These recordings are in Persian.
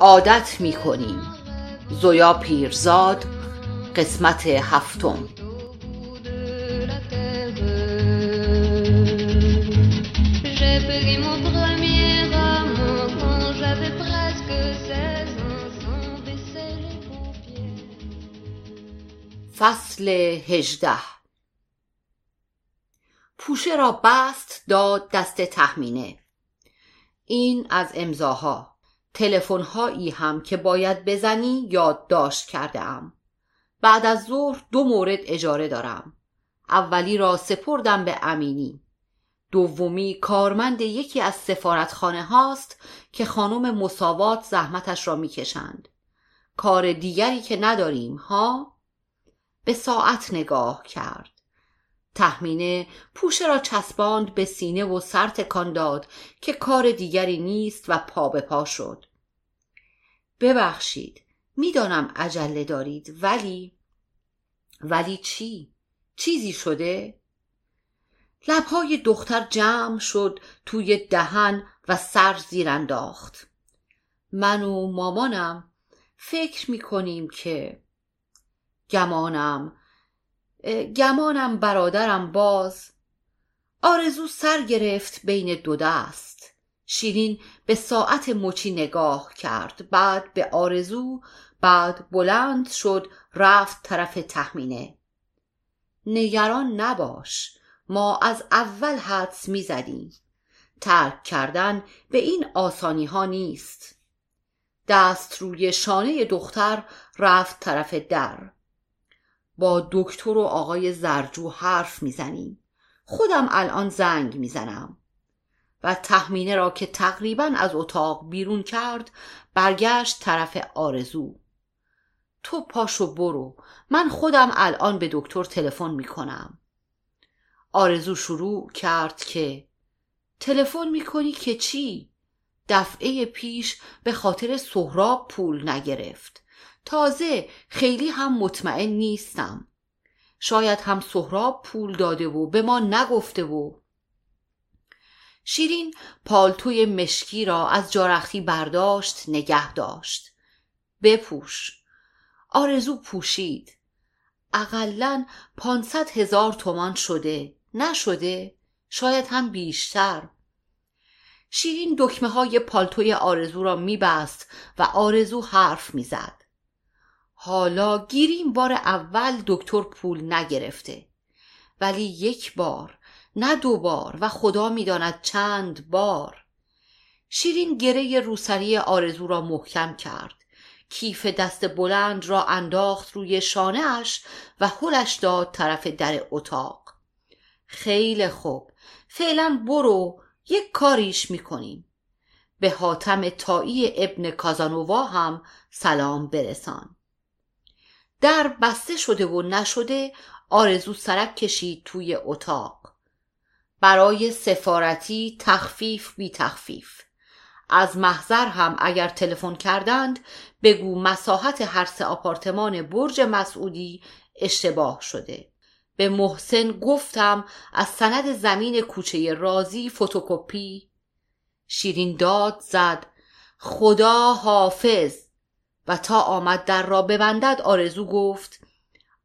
عادت می کنیم زویا پیرزاد قسمت هفتم. فصل هژده پوشه را بست داد دست تهمینه. این از امضاها. تلفن هایی هم که باید بزنی یادداشت کرده ام بعد از ظهر دو مورد اجاره دارم. اولی را سپردم به امینی. دومی کارمند یکی از سفارتخانه هاست که خانم مساوات زحمتش را می‌کشند. کار دیگری که نداریم ها؟ به ساعت نگاه کرد. تحمینه پوشه را چسباند به سینه و سر تکان داد که کار دیگری نیست و پا به پا شد ببخشید می‌دانم عجله دارید ولی ولی چی؟ چیزی شده؟ لبهای دختر جمع شد توی دهن و سر زیر انداخت من و مامانم فکر می‌کنیم که گمانم گمانم برادرم باز. آرزو سر گرفت بین دو دست. شیرین به ساعت مچی نگاه کرد. بعد به آرزو بعد بلند شد رفت طرف تخمینه. نگران نباش ما از اول حدس می‌زدیم. ترک کردن به این آسانی ها نیست. دست روی شانه دختر رفت طرف در. با دکتر و آقای زرجو حرف می‌زنیم. خودم الان زنگ می‌زنم. و تخمینه را که تقریبا از اتاق بیرون کرد برگشت طرف آرزو. تو پاشو برو. من خودم الان به دکتر تلفن می‌کنم. آرزو شروع کرد که تلفن می‌کنی که چی؟ دفعه پیش به خاطر سهراب پول نگرفت. تازه خیلی هم مطمئن نیستم. شاید هم سهراب پول داده و به ما نگفته و. شیرین پالتوی مشکی را از جارختی برداشت نگه داشت. بپوش. آرزو پوشید. اقلا پانصد هزار تومان شده. نشده. شاید هم بیشتر. شیرین دکمه های پالتوی آرزو را میبست و آرزو حرف می‌زد. حالا گیریم بار اول دکتر پول نگرفته. ولی یک بار نه دو بار و خدا می‌داند چند بار. شیرین گره روسری آرزو را محکم کرد. کیف دست بلند را انداخت روی شانه اش و هلش داد طرف در اتاق. خیلی خوب. فعلا برو یک کاریش می‌کنیم. به حاتم تایی ابن کازانووا هم سلام برسان. در بسته شده و نشده آرزو سرک کشید توی اتاق. برای سفارتی تخفیف بی تخفیف. از محضر هم اگر تلفن کردند بگو مساحت هر سه آپارتمان برج مسعودی اشتباه شده. به محسن گفتم از سند زمین کوچه رازی فتوکپی. شیرین داد زد خدا حافظ. و تا آمد در را ببندد آرزو گفت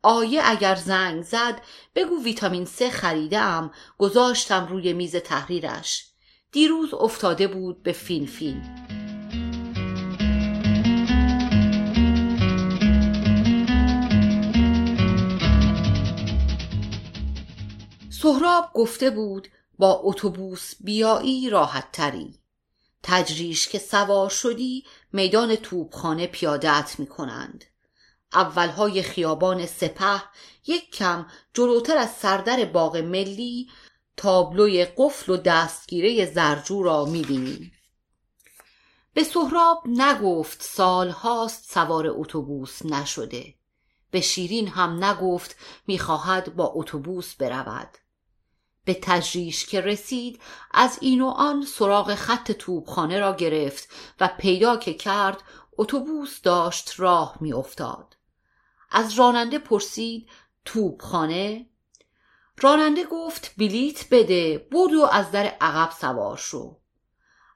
آیه اگر زنگ زد بگو ویتامین سه خریدم گذاشتم روی میز تحریرش. دیروز افتاده بود به فین فین سهراب گفته بود با اتوبوس بیایی راحت تری. تجریش که سوار شدی میدان توپخانه پیادت می کنند اولهای خیابان سپه یک کم جلوتر از سردر باغ ملی تابلوی قفل و دستگیره زرجو را می بینی. به سهراب نگفت سال هاست سوار اتوبوس نشده. به شیرین هم نگفت می‌خواهد با اتوبوس برود. به تجریش که رسید از این و آن سراغ خط توبخانه را گرفت و پیدا که کرد اتوبوس داشت راه میافتاد. از راننده پرسید توبخانه راننده گفت بلیت بده بود و از در عقب سوار شو.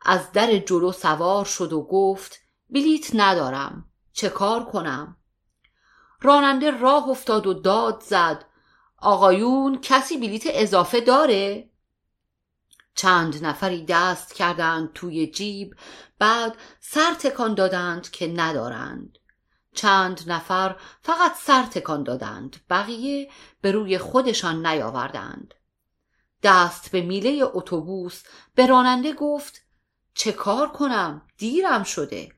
از در جلو سوار شد و گفت بلیت ندارم چه کار کنم؟ راننده راه افتاد و داد زد. آقایون کسی بلیت اضافه داره؟ چند نفری دست کردند توی جیب بعد سر تکان دادند که ندارند. چند نفر فقط سر تکان دادند بقیه به روی خودشان نیاوردند. دست به میله اتوبوس به راننده گفت چه کار کنم؟ دیرم شده.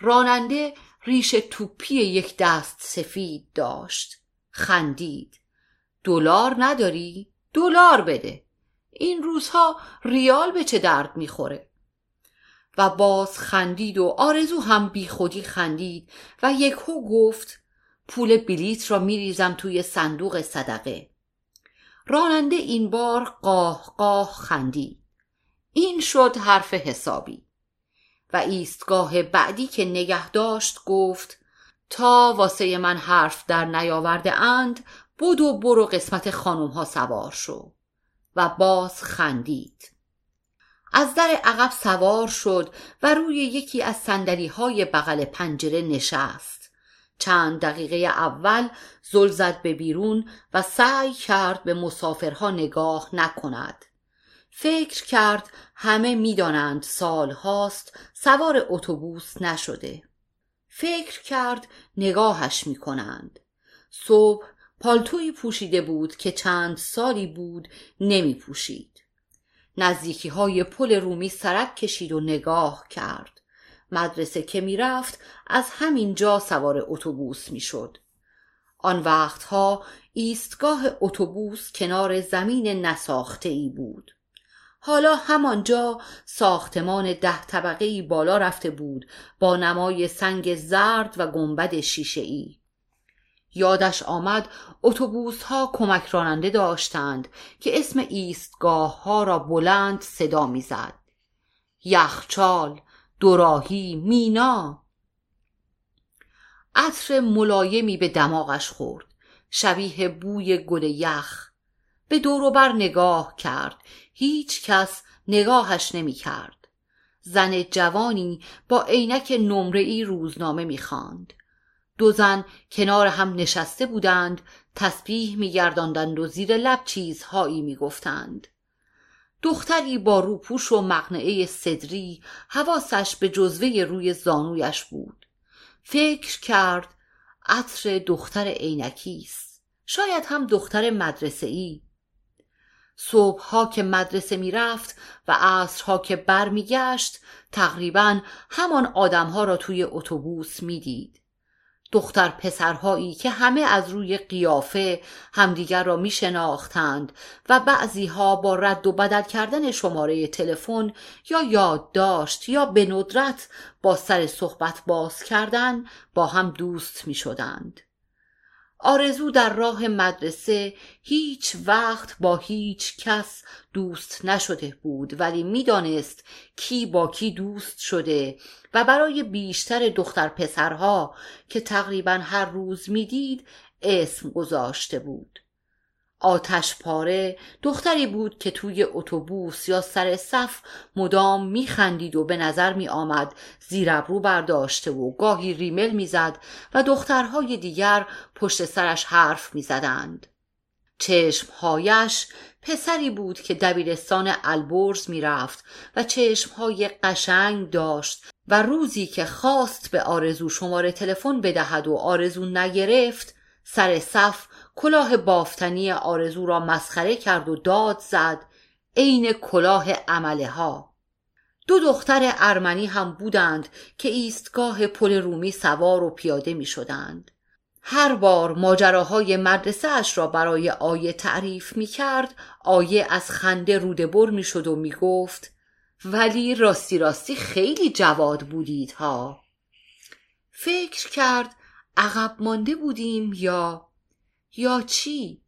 راننده ریش توپی یک دست سفید داشت. خندید. دلار نداری؟ دلار بده. این روزها ریال به چه درد می‌خوره؟ و باز خندید و آرزو هم بی خودی خندید و یکهو گفت پول بلیت را میریزم توی صندوق صدقه. راننده این بار قاه قاه خندید. این شد حرف حسابی. و ایستگاه بعدی که نگه داشت گفت تا واسه من حرف در نیاورده اند و برو قسمت خانم ها سوار شو. و باز خندید. از در عقب سوار شد و روی یکی از سندلی های بغل پنجره نشست. چند دقیقه اول زل زد به بیرون و سعی کرد به مسافرها نگاه نکند. فکر کرد همه می‌دانند سال هاست سوار اتوبوس نشده. فکر کرد نگاهش می‌کنند. صبح پالتویی پوشیده بود که چند سالی بود نمی پوشید نزدیکی های پل رومی سرک کشید و نگاه کرد. مدرسه که می‌رفت از همین جا سوار اتوبوس می‌شد. آن وقتها ایستگاه اتوبوس کنار زمین نساخته ای بود. حالا همانجا ساختمان ده طبقه ای بالا رفته بود با نمای سنگ زرد و گنبد شیشه ای یادش آمد اتوبوس ها کمک راننده داشتند که اسم ایستگاه ها را بلند صدا می‌زد. یخچال دوراهی مینا. عطر ملایمی به دماغش خورد. شبیه بوی گل یخ. به بر نگاه کرد. هیچ کس نگاهش نمی کرد زن جوانی با عینک نمره ای روزنامه می‌خواند. دو زن کنار هم نشسته بودند تسبیح میگرداندند و زیر لب چیزهایی می‌گفتند. دختری با روپوش و مقنعه صدری حواسش به جزوه روی زانویش بود. فکر کرد عطر دختر عینکی است. شاید هم دختر مدرسه ای صبحها که مدرسه می‌رفت و عصرها که برمیگشت تقریبا همان آدمها را توی اتوبوس می‌دید. دختر پسرهایی که همه از روی قیافه همدیگر را می شناختند و بعضی ها با رد و بدل کردن شماره تلفن یا یادداشت یا به ندرت با سر صحبت باز کردن با هم دوست می شدند. آرزو در راه مدرسه هیچ وقت با هیچ کس دوست نشده بود ولی می‌دانست کی با کی دوست شده و برای بیشتر دختر پسرها که تقریبا هر روز می‌دید اسم گذاشته بود. آتش پاره دختری بود که توی اتوبوس یا سر صف مدام میخندید و به نظر می آمد زیربرو برداشته و گاهی ریمل می‌زد و دخترهای دیگر پشت سرش حرف می‌زدند. چشمهایش پسری بود که دبیرستان البرز می‌رفت و چشمهای قشنگ داشت و روزی که خواست به آرزو شماره تلفن بدهد و آرزو نگرفت سر صف کلاه بافتنی آرزو را مسخره کرد و داد زد عین کلاه عمله ها دو دختر ارمنی هم بودند که ایستگاه پل رومی سوار و پیاده می شدند. هر بار ماجراهای مدرسه اش را برای آیه تعریف می کرد آیه از خنده روده بر می شد و می گفت ولی راستی راستی خیلی جواد بودید ها فکر کرد عقب مانده بودیم یا یا چی؟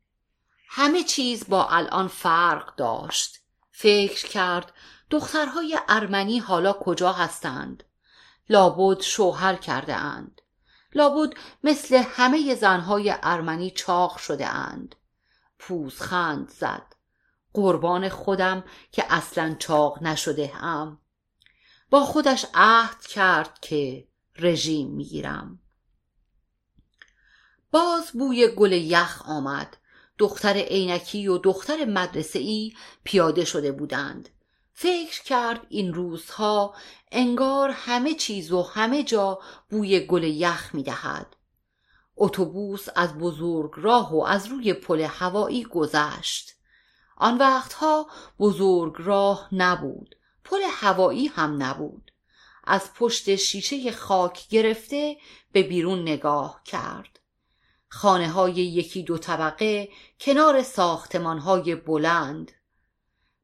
همه چیز با الان فرق داشت. فکر کرد دخترهای ارمنی حالا کجا هستند. لابد شوهر کرده اند لابد مثل همه زنهای ارمنی چاق شده اند پوزخند زد. قربان خودم که اصلا چاق نشده هم با خودش عهد کرد که رژیم می‌گیرم. باز بوی گل یخ آمد. دختر عینکی و دختر مدرسه ای پیاده شده بودند. فکر کرد این روزها انگار همه چیز و همه جا بوی گل یخ می دهد اتوبوس از بزرگ راه و از روی پل هوایی گذشت. آن وقتها بزرگ راه نبود پل هوایی هم نبود. از پشت شیشه خاک گرفته به بیرون نگاه کرد. خانه های یکی دو طبقه کنار ساختمان های بلند.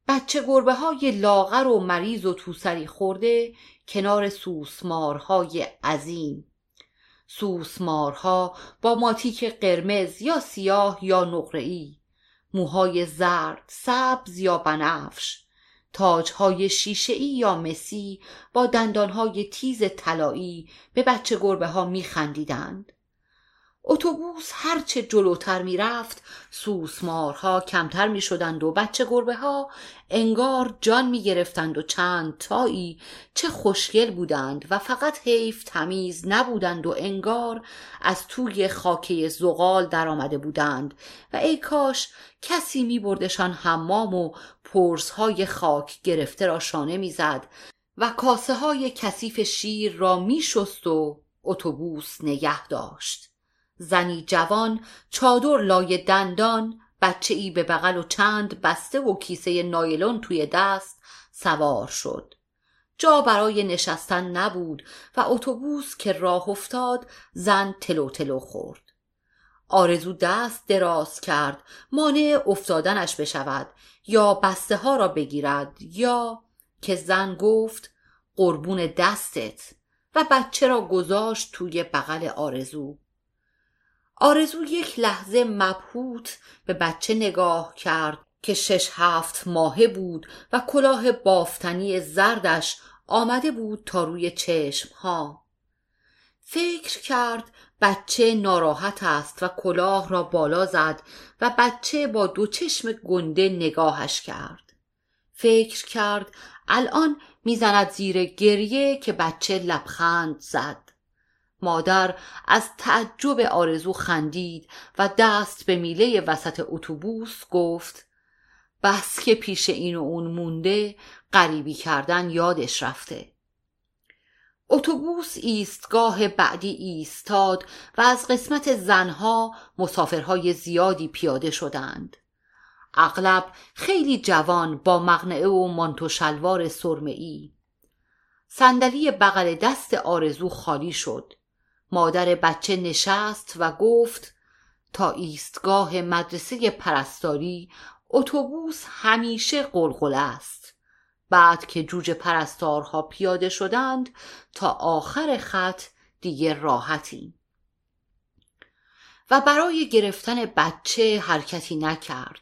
بچه گربه های لاغر و مریض و توسری خورده کنار سوسمارهای عظیم. سوسمارها با ماتیک قرمز یا سیاه یا نقره‌ای موهای زرد سبز یا بنفش تاجهای شیشهای یا مسی با دندانهای تیز طلایی به بچه گربه ها میخندیدند. اتوبوس هرچه جلوتر می‌رفت سوسمارها کمتر می‌شدند و بچه گربه ها انگار جان می‌گرفتند و چند تایی چه خوشگل بودند و فقط حیف تمیز نبودند و انگار از توی خاکه زغال در آمده بودند. و ای کاش کسی می بردشان حمام و پرزهای خاک گرفته را شانه می‌زد و کاسه های کثیف شیر را میشست و اتوبوس نگه داشت. زنی جوان چادر لای دندان بچه ای به بغل و چند بسته و کیسه نایلون توی دست سوار شد. جا برای نشستن نبود و اتوبوس که راه افتاد زن تلو تلو خورد. آرزو دست دراز کرد مانع افتادنش بشود یا بسته ها را بگیرد یا که زن گفت قربون دستت و بچه را گذاشت توی بغل آرزو. آرزو یک لحظه مبهوت به بچه نگاه کرد که شش هفت ماهه بود و کلاه بافتنی زردش آمده بود تا روی چشم ها. فکر کرد بچه ناراحت است و کلاه را بالا زد و بچه با دو چشم گنده نگاهش کرد. فکر کرد الان می‌زند زیر گریه که بچه لبخند زد. مادر از تعجب آرزو خندید و دست به میله وسط اتوبوس گفت بس که پیش این و اون مونده غریبی کردن یادش رفته. اتوبوس ایستگاه بعدی ایستاد و از قسمت زنها مسافرهای زیادی پیاده شدند. اغلب خیلی جوان با مغنعه و مانتو شلوار سرمهای. صندلی بغل دست آرزو خالی شد. مادر بچه نشست و گفت تا ایستگاه مدرسه پرستاری اتوبوس همیشه قلقل است. بعد که جوجه پرستارها پیاده شدند تا آخر خط دیگه راحتیم. و برای گرفتن بچه حرکتی نکرد.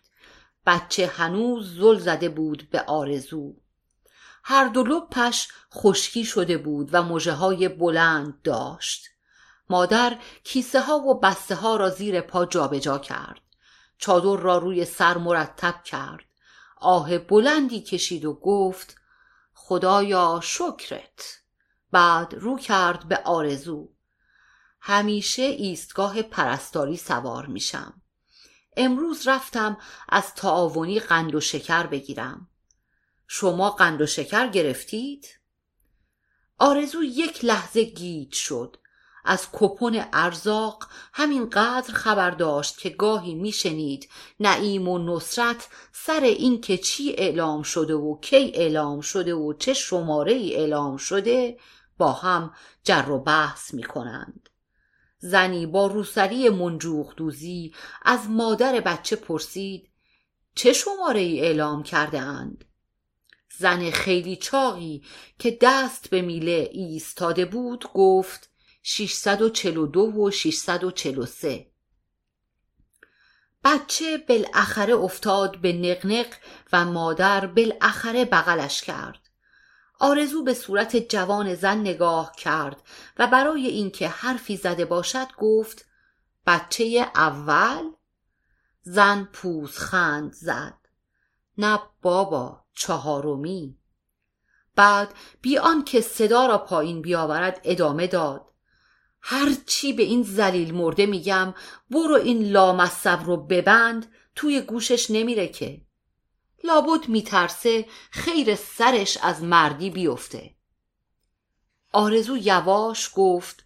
بچه هنوز زل زده بود به آرزو. هر دو لپش خشکی شده بود و مجه های بلند داشت. مادر کیسه ها و بسته ها را زیر پا جابجا جا کرد. چادر را روی سر مرتب کرد. آه بلندی کشید و گفت خدایا شکرت. بعد رو کرد به آرزو. همیشه ایستگاه پرستاری سوار میشم. امروز رفتم از تعاونی قند و شکر بگیرم. شما قند و شکر گرفتید؟ آرزو یک لحظه گیج شد. از کپون ارزاق همینقدر خبر داشت که گاهی میشنید نعیم و نصرت سر این که چی اعلام شده و کی اعلام شده و چه شماره ای اعلام شده با هم جر و بحث می‌کنند زنی با روسری منجوخ دوزی از مادر بچه پرسید چه شماره ای اعلام کرده اند؟ زن خیلی چاقی که دست به میله ایستاده بود گفت 642 و 643 بچه بالاخره افتاد به نقنق و مادر بالاخره بغلش کرد. آرزو به صورت جوان زن نگاه کرد و برای اینکه حرفی زده باشد گفت بچه اول؟ زن پوزخند زد. نه بابا چهارمی. بعد بی که صدا را پایین بیاورد ادامه داد. هر چی به این زلیل مرده میگم برو این لامصب رو ببند توی گوشش نمیره که لابد میترسه خیر سرش از مردی بیفته آرزو یواش گفت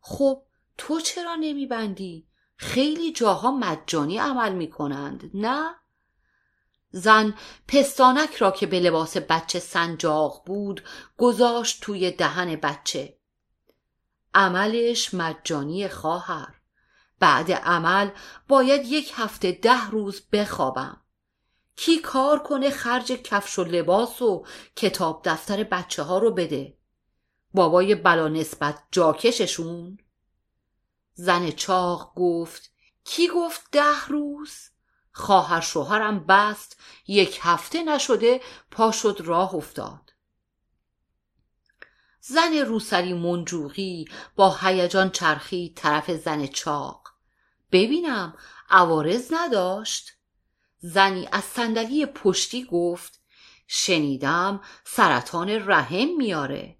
خب تو چرا نمیبندی؟ خیلی جاها مجانی عمل می‌کنند نه؟ زن پستانک را که به لباس بچه سنجاق بود گذاشت توی دهن بچه عملش مجانی خواهر. بعد عمل باید یک هفته ده روز بخوابم. کی کار کنه خرج کفش و لباس و کتاب دفتر بچه ها رو بده؟ بابای بلا نسبت جاکششون؟ زن چاق گفت کی گفت ده روز؟ خواهر شوهرم بست یک هفته نشده پا شد راه افتاد. زن روسری منجوقی با هیجان چرخی طرف زن چاق. ببینم عوارض نداشت؟ زنی از صندلی پشتی گفت شنیدم سرطان رحم میاره.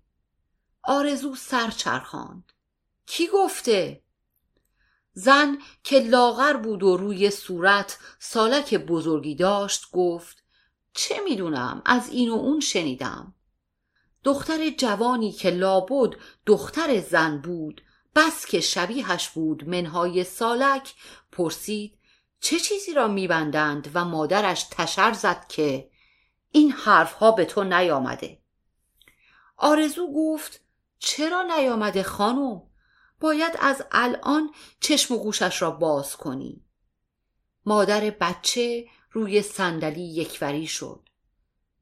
آرزو سر چرخاند کی گفته؟ زن که لاغر بود و روی صورت سالک بزرگی داشت گفت چه می‌دونم از این و اون شنیدم. دختر جوانی که لابد دختر زن بود بس که شبیهش بود منهای سالک پرسید چه چیزی را میبندند و مادرش تشر زد که این حرفها به تو نیامده؟ آرزو گفت چرا نیامده خانم؟ باید از الان چشم و گوشش را باز کنی. مادر بچه روی صندلی یکوری شد.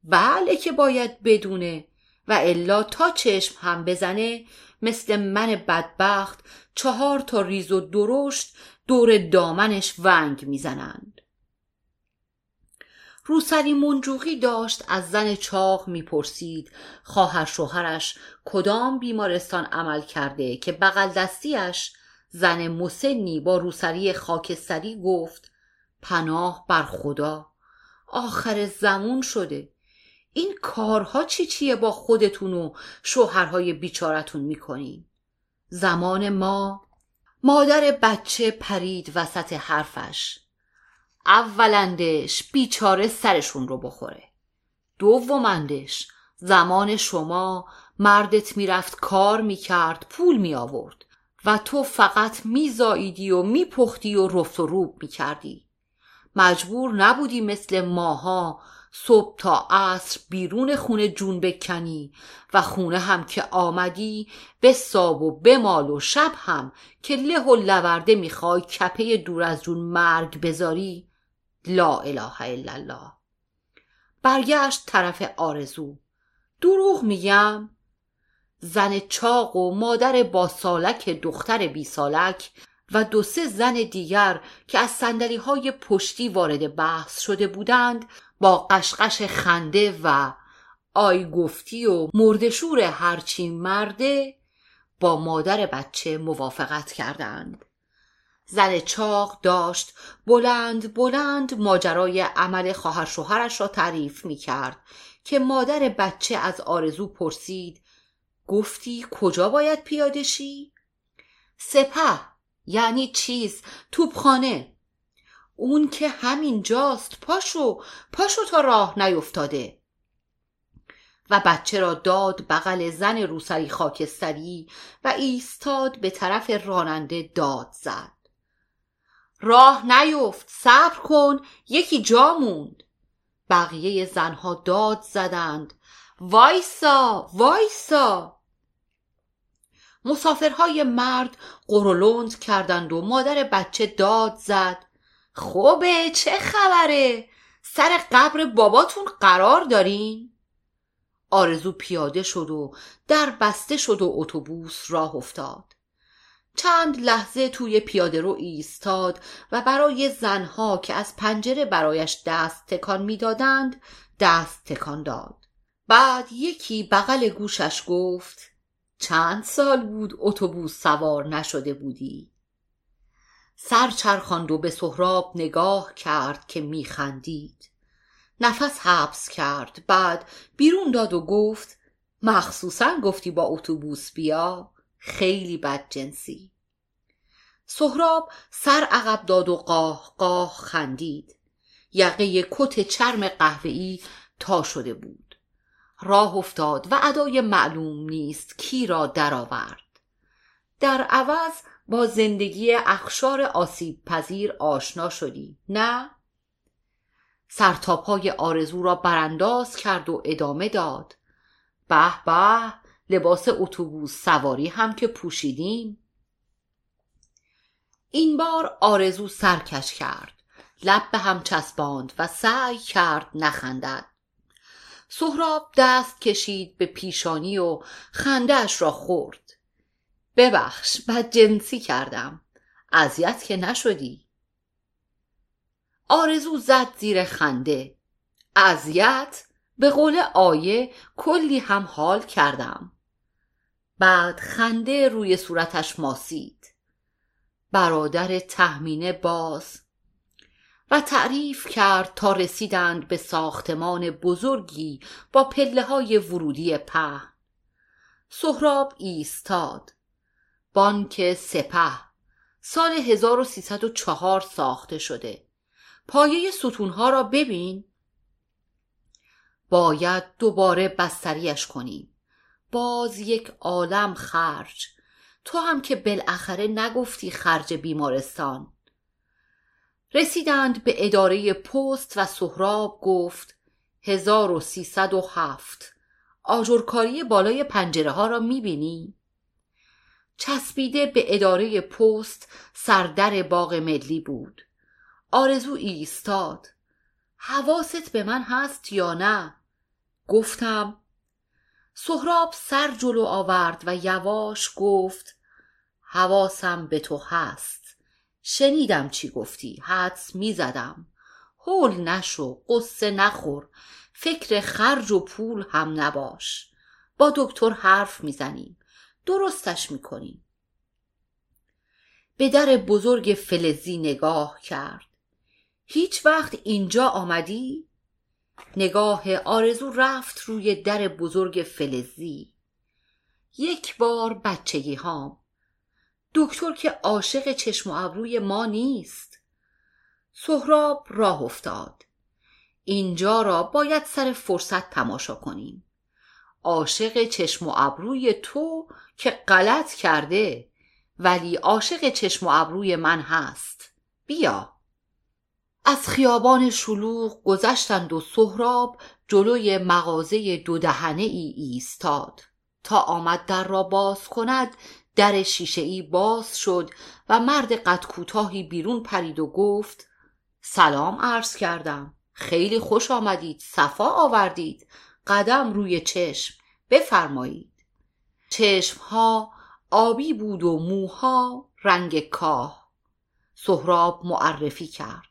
بله که باید بدونه و الا تا چشم هم بزنه مثل من بدبخت چهار تا ریز و درشت دور دامنش ونگ می‌زنند. روسری منجوقی داشت از زن چاق می‌پرسید خواهر شوهرش کدام بیمارستان عمل کرده که بغل دستیش زن مسنی با روسری خاکستری گفت پناه بر خدا آخر زمون شده. این کارها چی چیه با خودتون و شوهرهای بیچارتون می‌کنین زمان ما مادر بچه پرید وسط حرفش. اولندش بیچاره سرشون رو بخوره. دومندش زمان شما مردت می‌رفت کار می‌کرد پول می آورد و تو فقط میزاییدی و میپختی و رفت و روب می‌کردی. مجبور نبودی مثل ماها صبح تا عصر بیرون خونه جون بکنی و خونه هم که آمدی به ساب و بمال و شب هم که له و لورده می‌خوای کپه دور از جون مرگ بذاری؟ لا اله الا الله. برگشت طرف آرزو. دروغ میگم. زن چاق و مادر با سالک دختر بی سالک و دو سه زن دیگر که از سندلی های پشتی وارد بحث شده بودند با قشقش خنده و آی گفتی و مردشور هرچی مرده با مادر بچه موافقت کردند زن چاق داشت بلند بلند ماجرای عمل خواهر شوهرش را تعریف می کرد که مادر بچه از آرزو پرسید گفتی کجا باید پیاده شی؟ سپه یعنی چیز توپخانه اون که همین جاست. پاشو پاشو تا راه نیفتاده. و بچه را داد بغل زن روسری خاکستری و ایستاد به طرف راننده داد زد. راه نیفت صبر کن یکی جا موند. بقیه زنها داد زدند. وایسا وایسا. مسافرهای مرد قرولند کردند و مادر بچه داد زد. خوبه؟ چه خبره؟ سر قبر باباتون قرار دارین؟ آرزو پیاده شد و در بسته شد و اتوبوس راه افتاد. چند لحظه توی پیاده رو ایستاد و برای زنها که از پنجره برایش دست تکان می‌دادند دست تکان داد. بعد یکی بغل گوشش گفت چند سال بود اتوبوس سوار نشده بودی؟ سر چرخاند و به سهراب نگاه کرد که میخندید نفس حبس کرد بعد بیرون داد و گفت مخصوصا گفتی با اتوبوس بیا خیلی بد جنسی. سهراب سر عقب داد و قاه قاه خندید. یقه کت چرم قهوه‌ای تا شده بود. راه افتاد و ادای معلوم نیست کی را درآورد. در عوض با زندگی اخشار آسیب پذیر آشنا شدی نه؟ سرتاپای آرزو را برانداز کرد و ادامه داد. به به لباس اتوبوس سواری هم که پوشیدیم. این بار آرزو سرکش کرد. لب به هم چسباند و سعی کرد نخندد. سهراب دست کشید به پیشانی و خندهاش را خورد. ببخش بد جنسی کردم. اذیت که نشدی. آرزو زد زیر خنده. اذیت به قول آیه کلی هم حال کردم. بعد خنده روی صورتش ماسید. برادر تهمینه باز و تعریف کرد تا رسیدند به ساختمان بزرگی با پله های ورودی په سهراب ایستاد. بانک سپه. سال 1304 ساخته شده. پایه ستونها را ببین. باید دوباره بستریش کنیم باز یک عالم خرج. تو هم که بالاخره نگفتی خرج بیمارستان. رسیدند به اداره پست و سهراب گفت هزار و سیصد و هفت. آجرکاری بالای پنجره ها را می‌بینی؟ چسبیده به اداره پست سردر باغ ملی بود. آرزو ایستاد. حواست به من هست یا نه؟ گفتم. سهراب سر جلو آورد و یواش گفت حواسم به تو هست. شنیدم چی گفتی حدس می‌زدم هول نشو قصه نخور. فکر خرج و پول هم نباش. با دکتر حرف می‌زنیم درستش می‌کنیم. به در بزرگ فلزی نگاه کرد. هیچ وقت اینجا آمدی؟ نگاه آرزو رفت روی در بزرگ فلزی. یک بار بچگی هام. دکتر که عاشق چشم و ابروی ما نیست. سهراب راه افتاد. اینجا را باید سر فرصت تماشا کنیم. عاشق چشم و ابروی تو که غلط کرده ولی عاشق چشم و ابروی من هست. بیا. از خیابان شلوغ گذشتند و سهراب جلوی مغازه دو دهنه ای ایستاد. تا آمد در را باز کند در شیشه ای باز شد و مرد قد کوتاهی بیرون پرید و گفت سلام عرض کردم. خیلی خوش آمدید صفا آوردید. قدم روی چشم بفرمایید. چشمها آبی بود و موها رنگ کاه. سهراب معرفی کرد.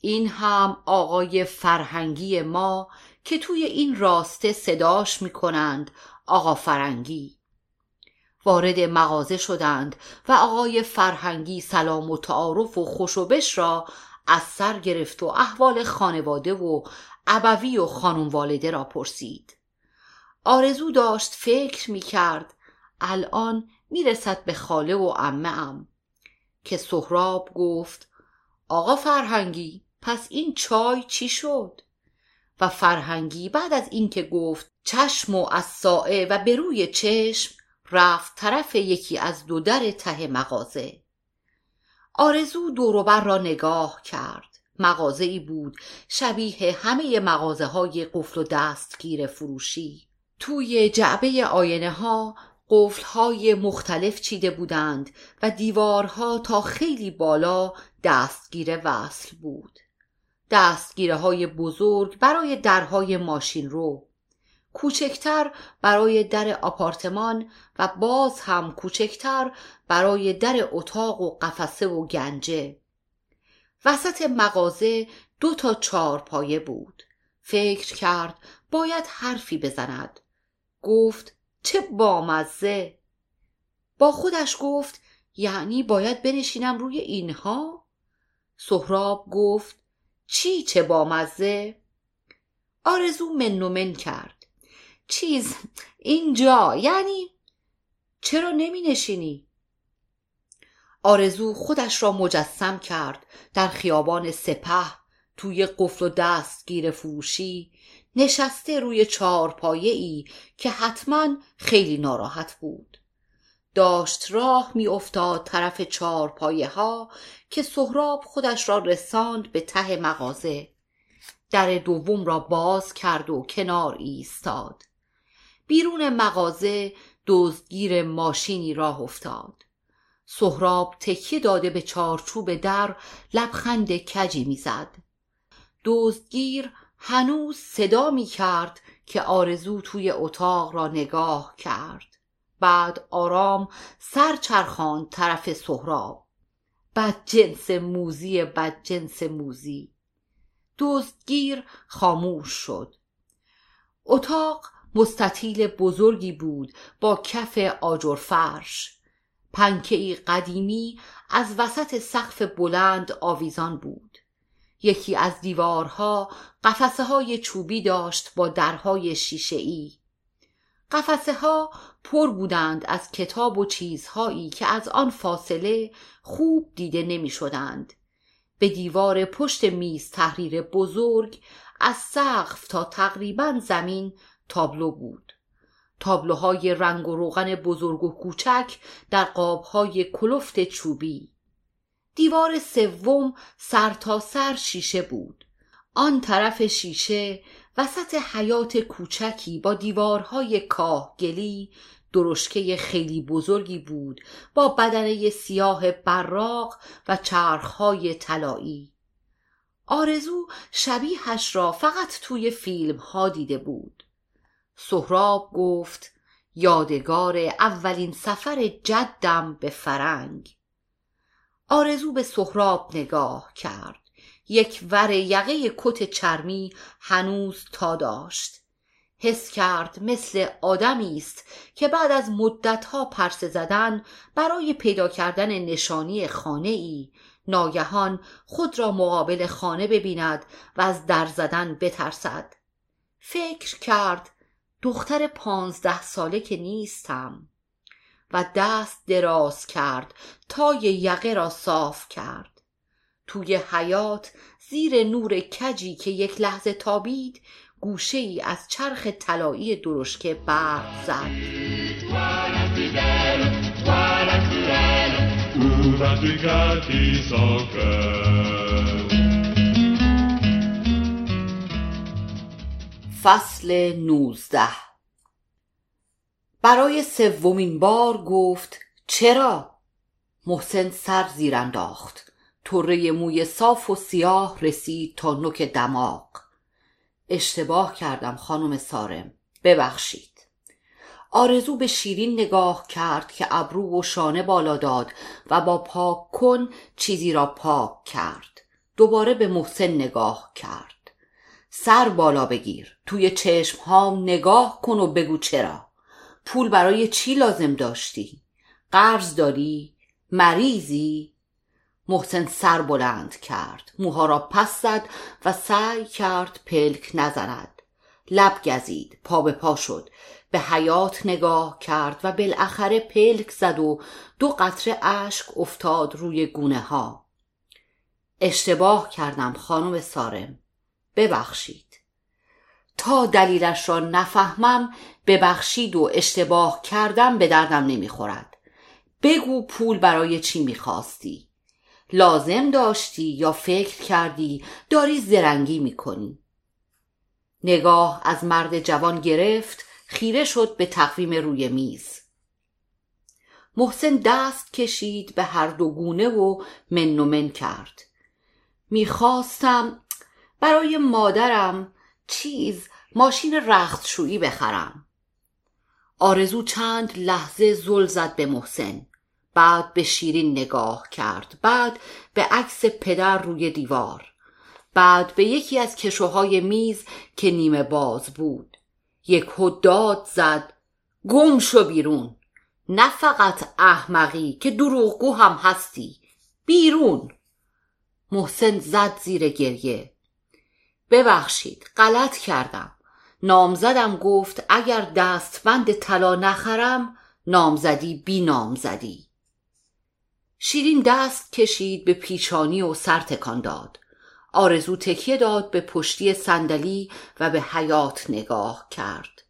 این هم آقای فرهنگی ما که توی این راسته صداش می‌کنند آقا فرنگی. وارد مغازه شدند و آقای فرهنگی سلام و تعارف و خوشوبش را از سر گرفت و احوال خانواده و ابوی و خانم والده را پرسید. آرزو داشت فکر می کرد الان می‌رسد به خاله و امه ام که سهراب گفت آقا فرهنگی پس این چای چی شد؟ و فرهنگی بعد از اینکه گفت چشم و از سائه و به روی چشم رفت طرف یکی از دو در ته مغازه. آرزو دوروبر را نگاه کرد. مغازه ای بود. شبیه همه مغازه های قفل و دستگیر فروشی. توی جعبه آینه ها قفل های مختلف چیده بودند و دیوارها تا خیلی بالا دستگیر وصل بود. دستگیره های بزرگ برای درهای ماشین رو. کوچکتر برای در آپارتمان و باز هم کوچکتر برای در اتاق و قفسه و گنجه. وسط مغازه دو تا چار پایه بود. فکر کرد باید حرفی بزند. گفت چه بامزه. با خودش گفت یعنی باید بنشینم روی اینها؟ سهراب گفت چی چه بامزه؟ آرزو من و من کرد. چیز اینجا یعنی چرا نمی نشینی؟ آرزو خودش را مجسم کرد. در خیابان سپه توی قفل و دستگیر فروشی نشسته روی چارپایه ای که حتما خیلی ناراحت بود. داشت راه می افتاد طرف چارپایه ها که سهراب خودش را رساند به ته مغازه. در دوم را باز کرد و کنار ایستاد. بیرون مغازه دزدگیر ماشینی راه افتاد. سهراب تکیه داده به چارچوب در لبخند کجی می‌زد. دزدگیر هنوز صدا می کرد که آرزو توی اتاق را نگاه کرد. بعد آرام سر چرخاند طرف سهراب. بد جنس موزی بد جنس موزی. دزدگیر خاموش شد. اتاق مستطیل بزرگی بود با کف آجر فرش پنکه قدیمی از وسط سقف بلند آویزان بود یکی از دیوارها قفسه های چوبی داشت با درهای شیشه ای قفسه ها پر بودند از کتاب و چیزهایی که از آن فاصله خوب دیده نمی شدند. به دیوار پشت میز تحریر بزرگ از سقف تا تقریبا زمین تابلو بود. تابلوهای رنگ و روغن بزرگ و کوچک در قابهای کلفت چوبی. دیوار سوم سر تا سر شیشه بود. آن طرف شیشه وسط حیات کوچکی با دیوارهای کاهگلی درشکه خیلی بزرگی بود با بدنه سیاه براق و چرخهای طلایی آرزو شبیهش را فقط توی فیلم ها دیده بود سهراب گفت یادگار اولین سفر جدم به فرنگ. آرزو به سهراب نگاه کرد. یک ور یقه کت چرمی هنوز تا داشت. حس کرد مثل آدمی است که بعد از مدتها پرسه زدن برای پیدا کردن نشانی خانه ای ناگهان خود را مقابل خانه ببیند و از در زدن بترسد. فکر کرد دختر پانزده ساله که نیستم. و دست دراز کرد تا یقه را صاف کرد. توی حیات زیر نور کجی که یک لحظه تابید گوشه ای از چرخ طلایی درشکه برق زد. فصل نوزده. برای سومین بار گفت چرا؟ محسن سر زیر انداخت. طره موی صاف و سیاه رسید تا نوک دماغ. اشتباه کردم خانم سارم. ببخشید. آرزو به شیرین نگاه کرد که ابرو و شانه بالا داد و با پاک کن چیزی را پاک کرد. دوباره به محسن نگاه کرد. سر بالا بگیر. توی چشم هام نگاه کن و بگو چرا. پول برای چی لازم داشتی؟ قرض داری؟ مریضی؟ محسن سر بلند کرد. موها را پس زد و سعی کرد پلک نزند. لب گزید. پا به پا شد. به حیات نگاه کرد و بالاخره پلک زد و دو قطره اشک افتاد روی گونه ها اشتباه کردم خانم سارم. ببخشید. تا دلیلش را نفهمم ببخشید و اشتباه کردم به دردم نمی‌خورد. بگو پول برای چی می‌خواستی؟ لازم داشتی یا فکر کردی؟ داری زرنگی می‌کنی. نگاه از مرد جوان گرفت خیره شد به تقویم روی میز. محسن دست کشید به هر دو گونه و من و من کرد. می‌خواستم برای مادرم چیز ماشین رختشویی بخرم. آرزو چند لحظه زل زد به محسن. بعد به شیرین نگاه کرد. بعد به عکس پدر روی دیوار. بعد به یکی از کشوهای میز که نیمه باز بود. یک داد زد. گم شو بیرون. نه فقط احمقی که دروغگو هم هستی. بیرون. محسن زد زیر گریه. ببخشید غلط کردم. نامزدم گفت اگر دستبند طلا نخرم نامزدی بی نامزدی. شیرین دست کشید به پیچانی و سر تکان داد. آرزو تکیه داد به پشتی صندلی و به حیات نگاه کرد.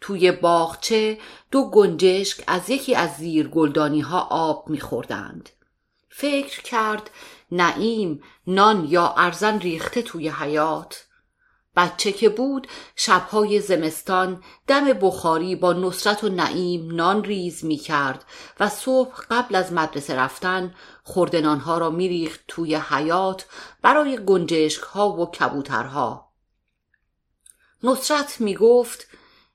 توی باغچه دو گنجشک از یکی از زیر گلدانی ها آب میخوردند. فکر کرد نعیم نان یا ارزن ریخته توی حیات. بچه که بود شبهای زمستان دم بخاری با نصرت و نعیم نان ریز می کرد و صبح قبل از مدرسه رفتن خوردنانها را میریخت توی حیات برای گنجشک ها و کبوترها. نصرت می گفت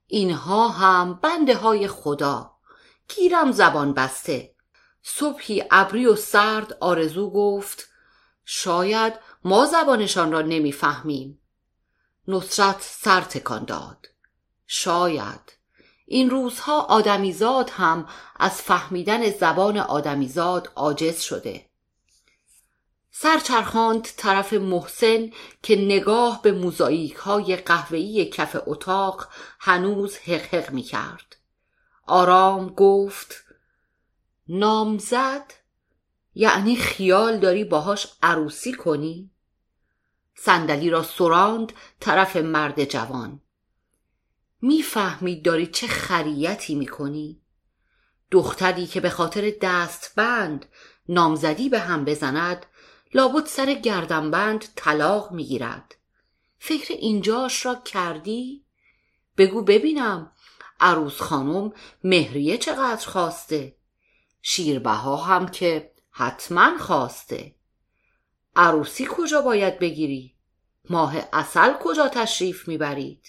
اینها هم بنده های خدا. گیرم زبان بسته. صبحی ابری و سرد آرزو گفت شاید ما زبانشان را نمی‌فهمیم. نصرت سر تکان داد. شاید. این روزها آدمیزاد هم از فهمیدن زبان آدمیزاد عاجز شده. سرچرخاند طرف محسن که نگاه به موزاییک های قهوه‌ای کف اتاق هنوز حق می کرد. آرام گفت نامزد یعنی خیال داری باهاش عروسی کنی؟ صندلی را سراند طرف مرد جوان می‌فهمی داری چه خریتی می‌کنی؟ دختری که به خاطر دستبند نامزدی به هم بزند لابد سر گردنبند طلاق می‌گیرد فکر اینجاش را کردی؟ بگو ببینم عروس خانم مهریه چقدر خواسته شیربها هم که حتما خواسته عروسی کجا باید بگیری؟ ماه اصل کجا تشریف می‌برید؟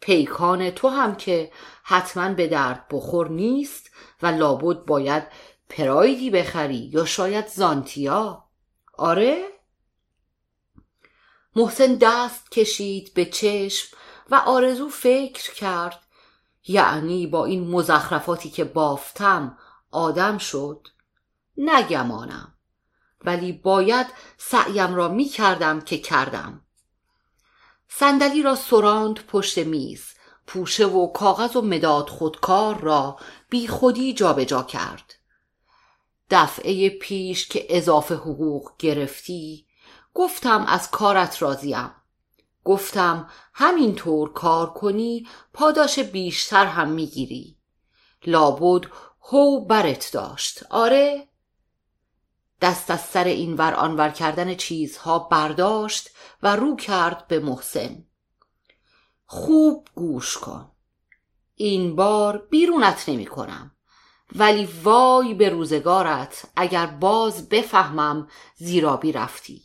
پیکان تو هم که حتما به درد بخور نیست و لابد باید پرایدی بخری یا شاید زانتیا آره؟ محسن دست کشید به چشم و آرزو فکر کرد یعنی با این مزخرفاتی که بافتم آدم شد نگمانم. ولی باید سعیم را می کردم که کردم. صندلی را سراند پشت میز پوشه و کاغذ و مداد خودکار را بی خودی جابجا جا کرد. دفعه پیش که اضافه حقوق گرفتی گفتم از کارت راضیم. گفتم همینطور کار کنی پاداش بیشتر هم می‌گیری. لابد هو برت داشت. آره؟ دست از سر این ور آنور کردن چیزها برداشت و رو کرد به محسن. خوب گوش کن. این بار بیرونت نمی کنم. ولی وای به روزگارت اگر باز بفهمم زیرابی رفتی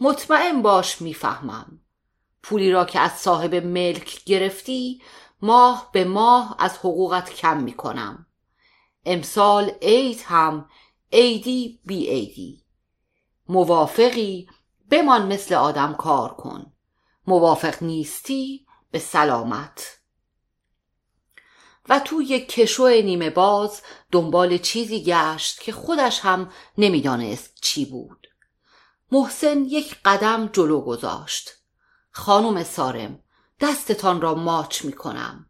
مطمئن باش می‌فهمم. پولی را که از صاحب ملک گرفتی ماه به ماه از حقوقت کم می‌کنم. امسال عید هم عیدی بی عیدی موافقی؟ بمان مثل آدم کار کن. موافق نیستی؟ به سلامت. و توی کشو نیمه باز دنبال چیزی گشت که خودش هم نمی‌دانست چی بود. محسن یک قدم جلو گذاشت. خانم سارم دستتان را ماچ می کنم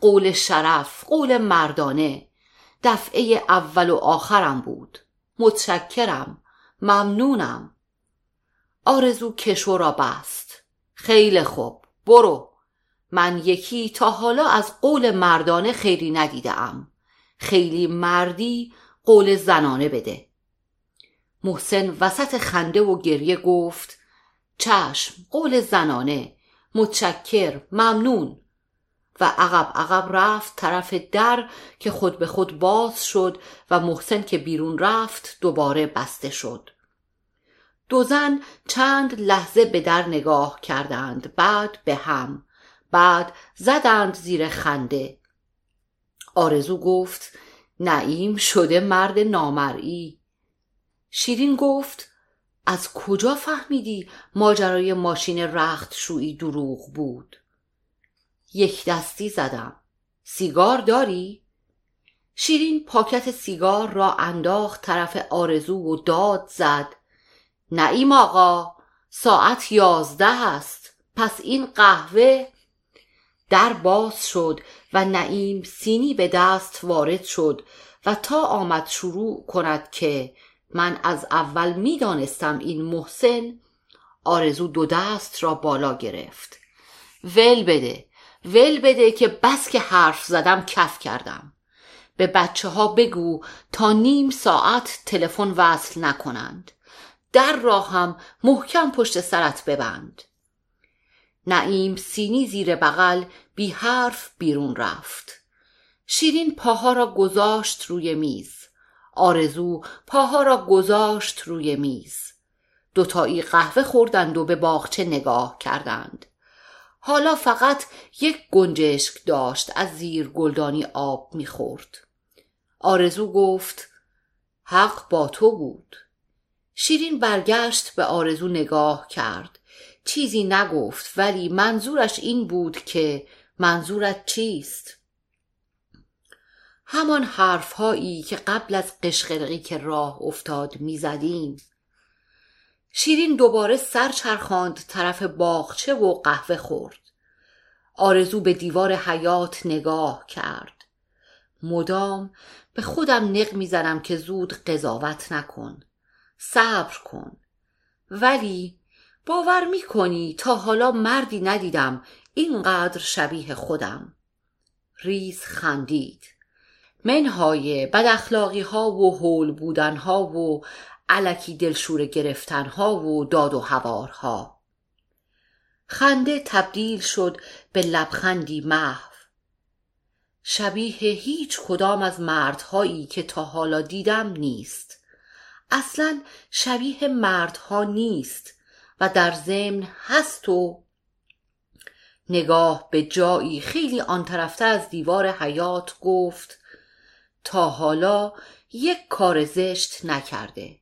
قول شرف قول مردانه. دفعه اول و آخرم بود. متشکرم. ممنونم. آرزو کشو را بست. خیلی خوب. برو. من یکی تا حالا از قول مردانه خیلی ندیدم خیلی مردی قول زنانه بده. محسن وسط خنده و گریه گفت چشم قول زنانه. متشکر. ممنون. و عقب عقب رفت طرف در که خود به خود باز شد و محسن که بیرون رفت دوباره بسته شد. دو زن چند لحظه به در نگاه کردند بعد به هم بعد زدند زیر خنده. آرزو گفت نعیم شده مرد نامرئی. شیرین گفت از کجا فهمیدی ماجرای ماشین رخت شویی دروغ بود؟ یک دستی زدم. سیگار داری؟ شیرین پاکت سیگار را انداخت طرف آرزو و داد زد. نعیم آقا ساعت یازده است. پس این قهوه در باز شد و نعیم سینی به دست وارد شد و تا آمد شروع کند که من از اول می‌دانستم این محسن آرزو دو دست را بالا گرفت. ول بده. ول بده که بس که حرف زدم کف کردم. به بچه ها بگو تا نیم ساعت تلفن وصل نکنند. در را هم محکم پشت سرت ببند. نعیم سینی زیر بغل بی حرف بیرون رفت. شیرین پاها را گذاشت روی میز. آرزو پاها را گذاشت روی میز. دوتایی قهوه خوردند و به باغچه نگاه کردند. حالا فقط یک گنجشک داشت از زیر گلدانی آب می‌خورد. آرزو گفت حق با تو بود. شیرین برگشت به آرزو نگاه کرد. چیزی نگفت ولی منظورش این بود که منظورت چیست؟ همان حرفهایی که قبل از قشقرقی که راه افتاد می‌زدیم. شیرین دوباره سر چرخاند طرف باغچه و قهوه خورد. آرزو به دیوار حیات نگاه کرد. مدام به خودم نق می‌زنم که زود قضاوت نکن. صبر کن. ولی باور می‌کنی تا حالا مردی ندیدم اینقدر شبیه خودم. ریز خندید. منهای بد اخلاقی ها و هول بودن ها و علکی دلشور گرفتن ها و داد و هوارها. خنده تبدیل شد به لبخندی محو. شبیه هیچ کدام از مردهایی که تا حالا دیدم نیست. اصلا شبیه مردها نیست و در ضمن هست و نگاه به جایی خیلی آن طرفته از دیوار حیات گفت تا حالا یک کار زشت نکرده.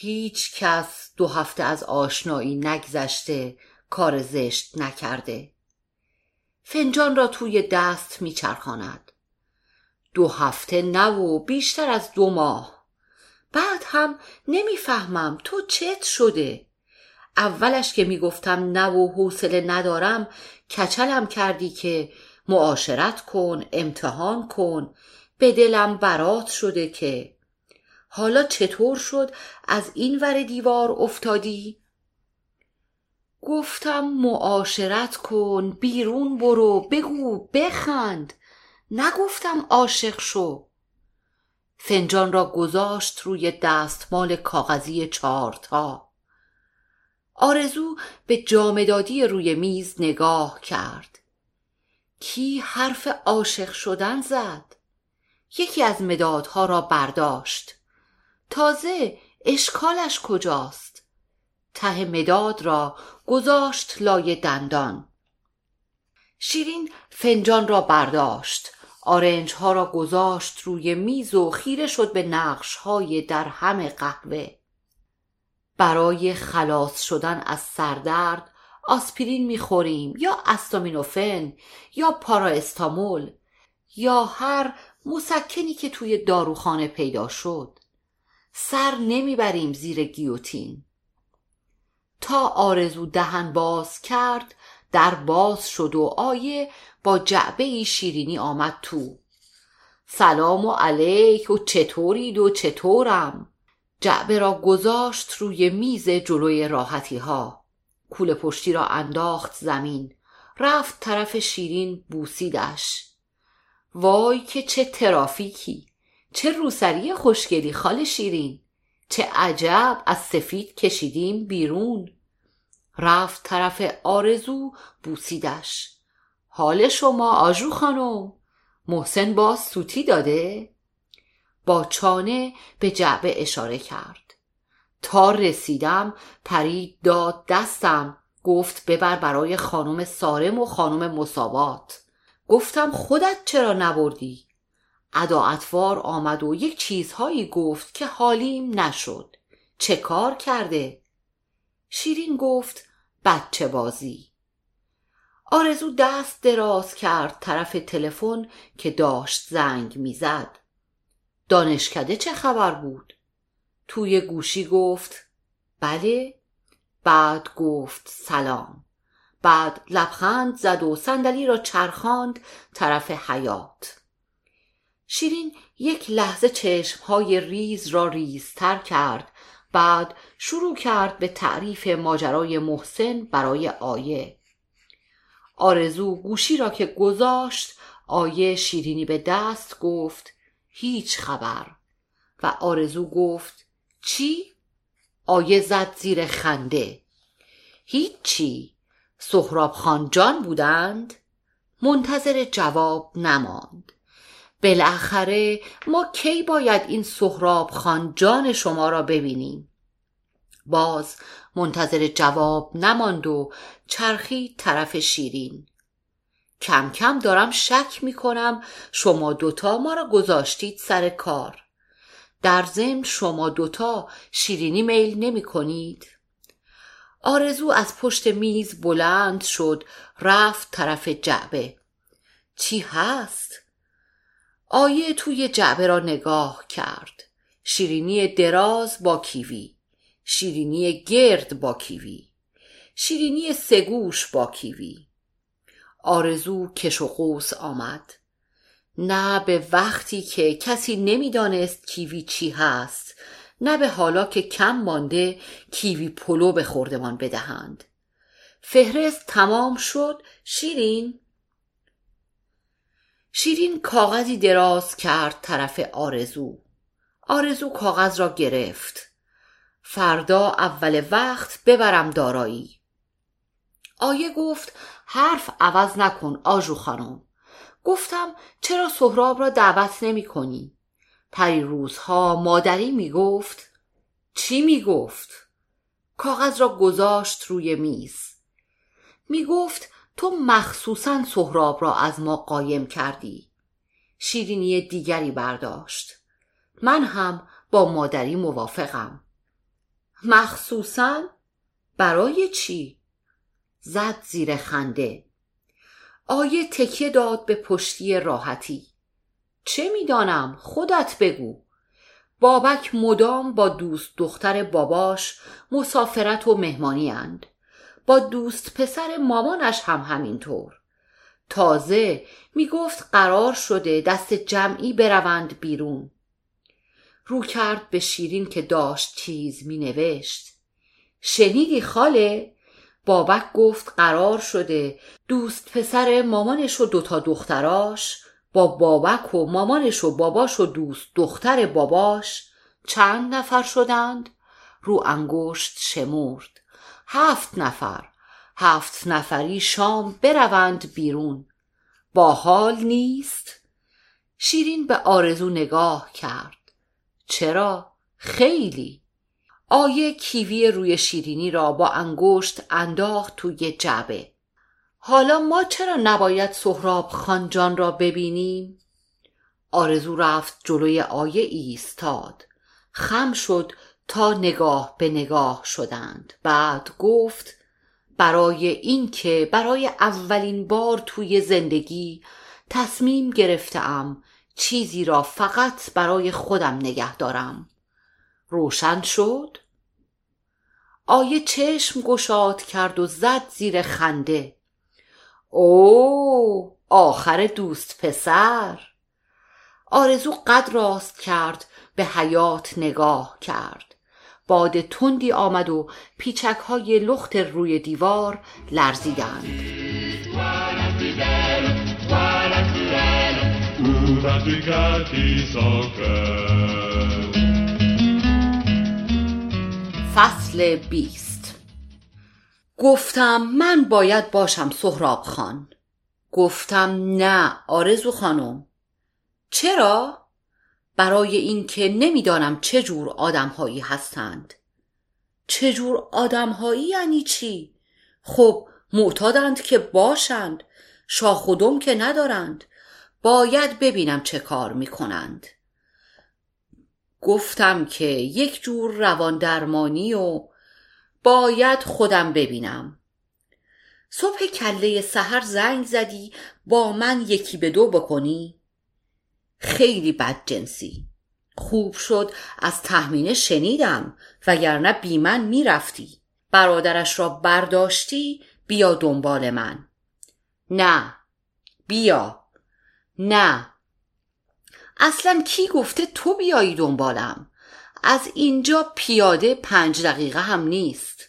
هیچ کس دو هفته از آشنایی نگذشته کار زشت نکرده. فنجان را توی دست میچرخاند. دو هفته نه و بیشتر از دو ماه. بعد هم نمی‌فهمم تو چت شده. اولش که می‌گفتم نه و حوصله ندارم کچلم کردی که معاشرت کن امتحان کن به دلم برات شده که حالا چطور شد از این ور دیوار افتادی؟ گفتم معاشرت کن بیرون برو بگو بخند. نگفتم عاشق شو. فنجان را گذاشت روی دستمال کاغذی چارتا آرزو به جامدادی روی میز نگاه کرد. کی حرف عاشق شدن زد؟ یکی از مدادها را برداشت. تازه اشکالش کجاست؟ ته مداد را گذاشت لای دندان. شیرین فنجان را برداشت. آرنج ها را گذاشت روی میز و خیره شد به نقش های در همه قهوه. برای خلاص شدن از سردرد آسپرین می‌خوریم یا استامینوفن یا پاراستامول یا هر مسکنی که توی داروخانه پیدا شد. سر نمی‌بریم زیر گیوتین. تا آرزو دهن باز کرد در باز شد و آیه با جعبه شیرینی آمد تو. سلام و علیک و چطورید و چطورم؟ جعبه را گذاشت روی میز جلوی راحتی ها کوله پشتی را انداخت زمین. رفت طرف شیرین بوسیدش. وای که چه ترافیکی! چه روسری خوشگلی خال شیرین چه عجب از سفید کشیدیم بیرون. رفت طرف آرزو بوسیدش. حال شما آجو خانم محسن باز سوتی داده. با چانه به جعبه اشاره کرد. تا رسیدم پرید داد دستم گفت ببر برای خانم سارم و خانم مساوات. گفتم خودت چرا نبردی؟ ادا اطوار آمد و یک چیزهایی گفت که حالیم نشد. چه کار کرده؟ شیرین گفت بچه بازی. آرزو دست دراز کرد طرف تلفن که داشت زنگ می‌زد. دانشکده چه خبر بود؟ توی گوشی گفت بله. بعد گفت سلام. بعد لبخند زد و صندلی را چرخاند طرف حیات شیرین یک لحظه چشمهای ریز را ریزتر کرد بعد شروع کرد به تعریف ماجرای محسن برای آیه. آرزو گوشی را که گذاشت آیه شیرینی به دست گفت هیچ خبر. و آرزو گفت چی؟ آیه زد زیر خنده. هیچی سهراب خان جان بودند؟ منتظر جواب نماند. بالاخره ما کی باید این سهراب خان جان شما را ببینیم؟ باز منتظر جواب نماند و چرخی طرف شیرین. کم کم دارم شک می کنم شما دوتا ما را گذاشتید سر کار. در ضمن شما دوتا شیرینی میل نمی کنید آرزو از پشت میز بلند شد رفت طرف جعبه. چی هست؟ آیه توی جعبه را نگاه کرد. شیرینی دراز با کیوی. شیرینی گرد با کیوی. شیرینی سگوش با کیوی. آرزو کش و قوس آمد. نه به وقتی که کسی نمی‌دانست کیوی چی هست نه به حالا که کم مانده کیوی پلو به خوردمان بدهند. فهرست تمام شد شیرین شیرین کاغذی دراز کرد طرف آرزو. آرزو کاغذ را گرفت. فردا اول وقت ببرم دارایی. آیه گفت حرف عوض نکن آجو خانم. گفتم چرا سهراب را دعوت نمی کنی؟ پری روزها مادری می گفت. چی می گفت؟ کاغذ را گذاشت روی میز. می گفت تو مخصوصا سهراب را از ما قایم کردی. شیرینی دیگری برداشت. من هم با مادری موافقم. مخصوصا برای چی؟ زد زیر خنده. آیه تکیه داد به پشتی راحتی. چه می‌دانم؟ خودت بگو. بابک مدام با دوست دختر باباش مسافرت و مهمانی اند. با دوست پسر مامانش هم همینطور تازه می‌گفت قرار شده دست جمعی بروند بیرون رو کرد به شیرین که داشت چیز می نوشت شنیدی خاله؟ بابک گفت قرار شده دوست پسر مامانش و دوتا دختراش با بابک و مامانش و باباش و دوست دختر باباش چند نفر شدند؟ رو انگشت شمرد هفت نفر هفت نفری شام بروند بیرون با حال نیست؟ شیرین به آرزو نگاه کرد چرا؟ خیلی آیه کیوی روی شیرینی را با انگشت انداخت توی جعبه حالا ما چرا نباید سهراب خانجان را ببینیم؟ آرزو رفت جلوی آیه ایستاد خم شد تا نگاه به نگاه شدند. بعد گفت برای اینکه برای اولین بار توی زندگی تصمیم گرفتم چیزی را فقط برای خودم نگه دارم. روشن شد؟ آیه چشم گشاد کرد و زد زیر خنده. او آخر دوست پسر. آرزو قد راست کرد به حیات نگاه کرد. باد تندی آمد و پیچک های لخت روی دیوار لرزیدند. فصل بیست. گفتم من باید باشم سهراب خان. گفتم نه آرزو خانم. چرا؟ برای اینکه نمی‌دانم چه جور آدمهایی هستند. چه جور آدمهایی یعنی چی؟ خب معتادند که باشند شاخ که ندارند. باید ببینم چه کار می‌کنند. گفتم که یک جور روان درمانی و باید خودم ببینم. صبح کله سحر زنگ زدی با من یکی به دو بکنی؟ خیلی بد جنسی. خوب شد از تحمینه شنیدم وگرنه بی من می‌رفتی. برادرش را برداشتی بیا دنبال من. نه. بیا. نه. اصلا کی گفته تو بیایی دنبالم؟ از اینجا پیاده پنج دقیقه هم نیست.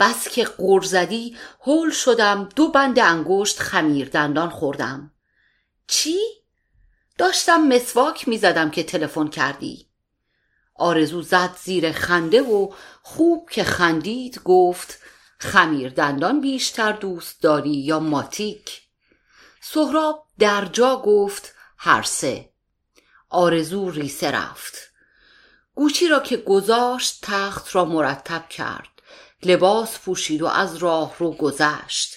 بس که قر زدی هول شدم دو بند انگشت خمیر دندان خوردم. چی؟ داشتم مسواک می‌زدم که تلفن کردی. آرزو زد زیر خنده و خوب که خندید گفت خمیر دندان بیشتر دوست داری یا ماتیک؟ سهراب در جا گفت هر سه. آرزو ریسه رفت. گوچی را که گذاشت تخت را مرتب کرد. لباس پوشید و از راه رو گذشت.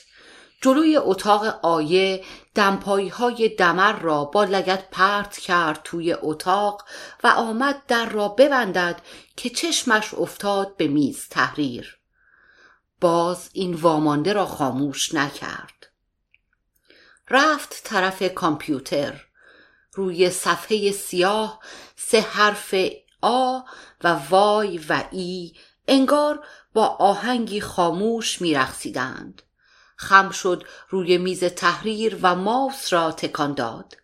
جلوی اتاق آیه دمپایی های دمر را با لگت پرت کرد توی اتاق و آمد در را ببندد که چشمش افتاد به میز تحریر. باز این وامانده را خاموش نکرد. رفت طرف کامپیوتر. روی صفحه سیاه سه حرف آ و وای و ای انگار با آهنگی خاموش میرقصیدند. خم شد روی میز تحریر و ماوس را تکان داد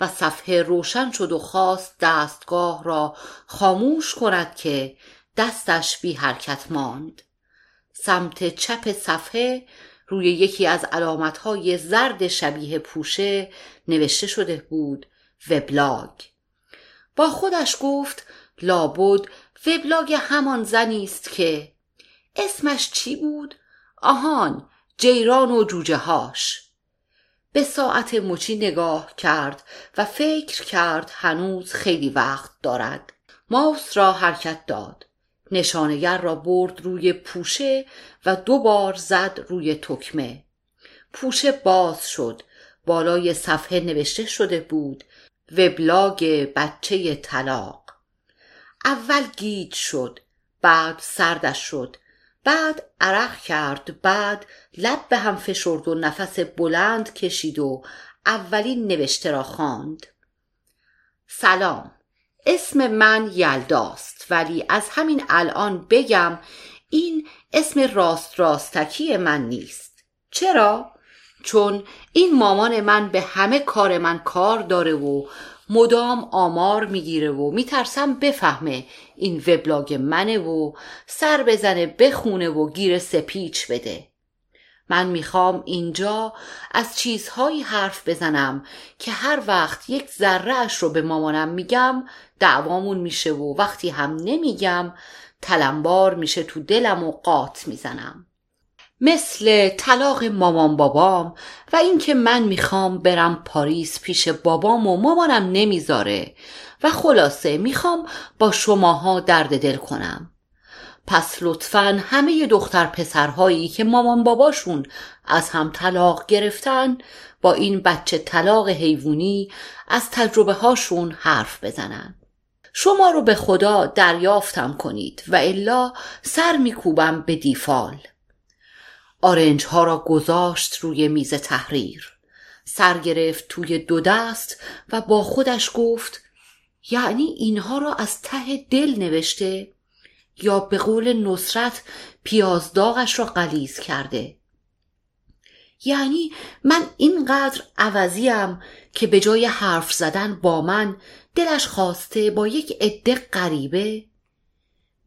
و صفحه روشن شد و خواست دستگاه را خاموش کند که دستش بی حرکت ماند سمت چپ صفحه روی یکی از علامتهای زرد شبیه پوشه نوشته شده بود وبلاگ با خودش گفت لابد وبلاگ همان زنی است که اسمش چی بود؟ آهان جیران و جوجه هاش. به ساعت مچی نگاه کرد و فکر کرد هنوز خیلی وقت دارد. ماوس را حرکت داد. نشانگر را برد روی پوشه و دو بار زد روی تکمه. پوشه باز شد. بالای صفحه نوشته شده بود وبلاگ بچه طلاق. اول گیج شد بعد سردش شد. بعد عرق کرد بعد لب به هم فشرد و نفس بلند کشید و اولین نوشته را خواند سلام اسم من یلداست ولی از همین الان بگم این اسم راست راستکی من نیست چرا؟ چون این مامان من به همه کار من کار داره و مدام آمار می‌گیره و میترسم بفهمه این وبلاگ منه و سر بزنه بخونه و گیر سپیچ بده. من می‌خوام اینجا از چیزهایی حرف بزنم که هر وقت یک ذره رو به مامانم میگم دعوامون میشه و وقتی هم نمیگم تلمبار میشه تو دلم و قات می‌زنم. مثل طلاق مامان بابام و اینکه من می‌خوام برم پاریس پیش بابام و مامانم نمی‌ذاره و خلاصه می‌خوام با شماها درد دل کنم. پس لطفا همه دختر پسرهایی که مامان باباشون از هم طلاق گرفتن با این بچه طلاق حیوانی از تجربه هاشون حرف بزنن. شما رو به خدا دریافتم کنید و الا سر میکوبم به دیفال. آرنج ها را گذاشت روی میز تحریر. سر گرفت توی دو دست و با خودش گفت یعنی اینها را از ته دل نوشته یا به قول نصرت پیازداغش را قلیز کرده. یعنی من اینقدر عوضیم که به جای حرف زدن با من دلش خواسته با یک عده غریبه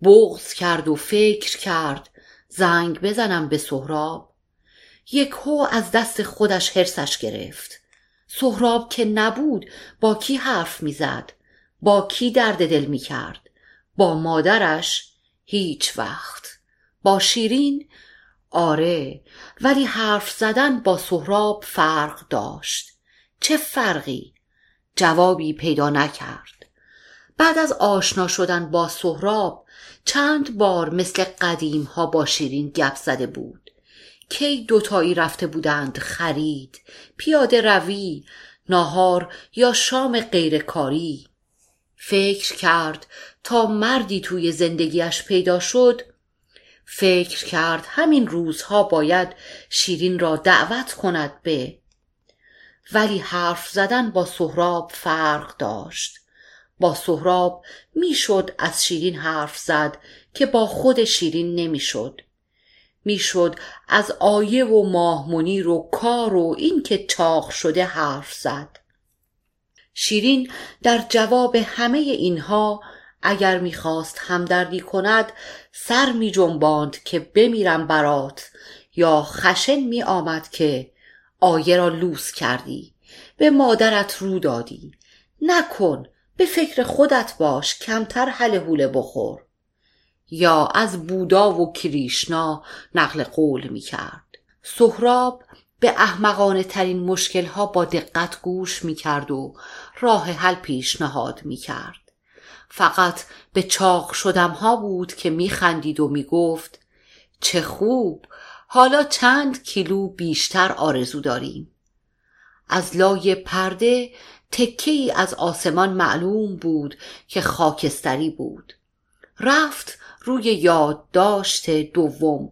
بغض کرد و فکر کرد زنگ بزنم به سهراب. یک هو از دست خودش حرسش گرفت. سهراب که نبود با کی حرف می‌زد؟ با کی درد دل می‌کرد؟ با مادرش هیچ وقت. با شیرین؟ آره ولی حرف زدن با سهراب فرق داشت. چه فرقی؟ جوابی پیدا نکرد. بعد از آشنا شدن با سهراب چند بار مثل قدیم ها با شیرین گپ زده بود. کی دوتایی رفته بودند خرید پیاده روی ناهار یا شام غیرکاری. فکر کرد تا مردی توی زندگیش پیدا شد فکر کرد همین روزها باید شیرین را دعوت کند به. ولی حرف زدن با سهراب فرق داشت. با سهراب می‌شد از شیرین حرف زد که با خود شیرین نمی‌شد. می‌شد از آیه و ماه منیر و کار و این که چاق شده حرف زد. شیرین در جواب همه اینها اگر می‌خواست همدردی کند سر می جنباند که بمیرم برات یا خشن می آمد که آیه را لوس کردی. به مادرت رو دادی. نکن به فکر خودت باش کمتر حله حوله بخور. یا از بودا و کریشنا نقل قول می کرد سهراب به احمقانه ترین مشکل ها با دقت گوش می کرد و راه حل پیشنهاد می کرد. فقط به چاق شدم ها بود که می خندید و می گفت چه خوب حالا چند کیلو بیشتر آرزو داریم. از لای پرده تکه ای از آسمان معلوم بود که خاکستری بود. رفت روی یادداشت دوم.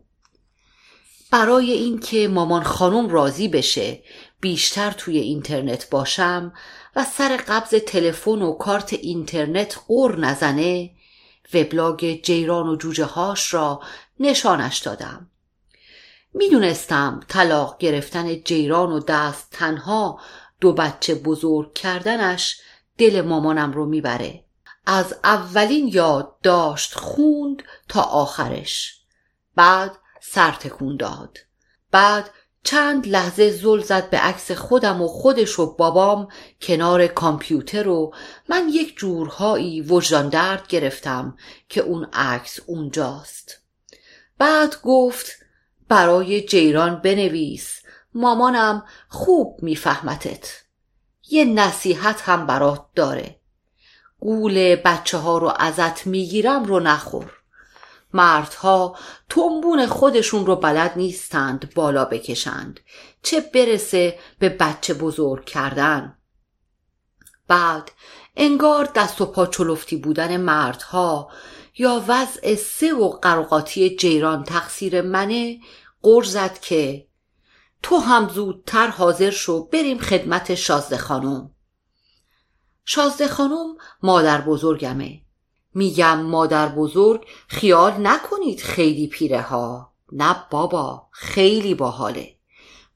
برای اینکه مامان خانم راضی بشه بیشتر توی اینترنت باشم و سر قبض تلفن و کارت اینترنت قور نزنه وبلاگ جیران و جوجه هاش را نشانش دادم. می‌دونستم طلاق گرفتن جیران و دست تنها دو بچه بزرگ کردنش دل مامانم رو می‌بره. از اولین یاد داشت خوند تا آخرش. بعد سر تکون داد. بعد چند لحظه زل زد به عکس خودم و خودش و بابام کنار کامپیوتر و من یک جورهایی وجدان درد گرفتم که اون عکس اونجاست. بعد گفت برای جیران بنویس. مامانم خوب میفهمتت یه نصیحت هم برات داره. گول بچه ها رو ازت می‌گیرم رو نخور. مردها تنبون خودشون رو بلد نیستند بالا بکشند. چه برسه به بچه بزرگ کردن. بعد انگار دست و پا چلفتی بودن مردها یا وضع سه و قرقاتی جیران تقصیر منه قرزد که تو هم زودتر حاضر شو بریم خدمت شازده خانم. شازده خانم مادر بزرگمه. میگم مادر بزرگ خیال نکنید خیلی پیره ها. نه بابا خیلی باحاله.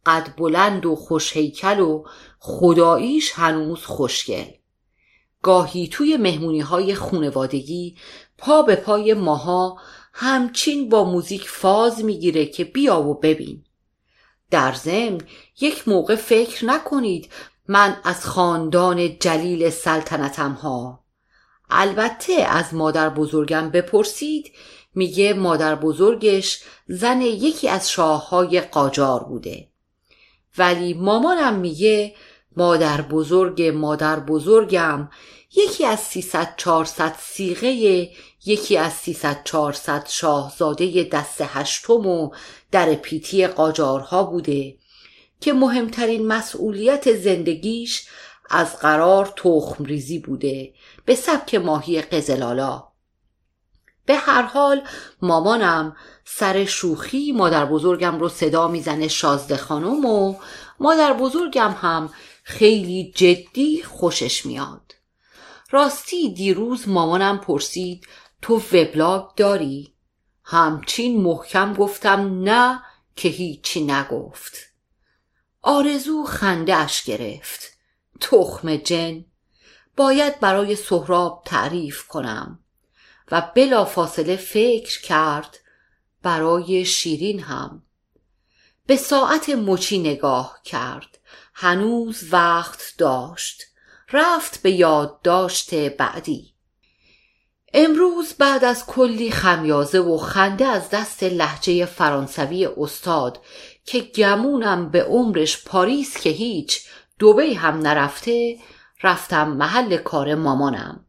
قد بلند و خوش هیکل و خداییش هنوز خوشگل. گاهی توی مهمونی های خونوادگی پا به پای ماها همچین با موزیک فاز می‌گیره که بیا و ببین. در ضمن یک موقع فکر نکنید من از خاندان جلیل سلطنتم ها البته از مادر بزرگم بپرسید میگه مادر بزرگش زن یکی از شاههای قاجار بوده. ولی مامانم میگه مادر بزرگ مادر بزرگم یکی از 300 400 سیغه یکی از 300 400 شاهزاده دست هشتم و در پیتی قاجارها بوده که مهمترین مسئولیت زندگیش از قرار تخم ریزی بوده به سبک ماهی قزلالا به هر حال مامانم سر شوخی مادر بزرگم رو صدا می‌زنه شازده خانم و مادر بزرگم هم خیلی جدی خوشش میاد راستی دیروز مامانم پرسید تو وبلاگ داری؟ همچین محکم گفتم نه که هیچی نگفت. آرزو خنده اش گرفت. تخم جن. باید برای سهراب تعریف کنم. و بلا فاصله فکر کرد برای شیرین هم. به ساعت مچی نگاه کرد. هنوز وقت داشت. رفت به یادداشت بعدی. امروز بعد از کلی خمیازه و خنده از دست لحجه فرانسوی استاد که گمونم به عمرش پاریس که هیچ دوبه هم نرفته رفتم محل کار مامانم.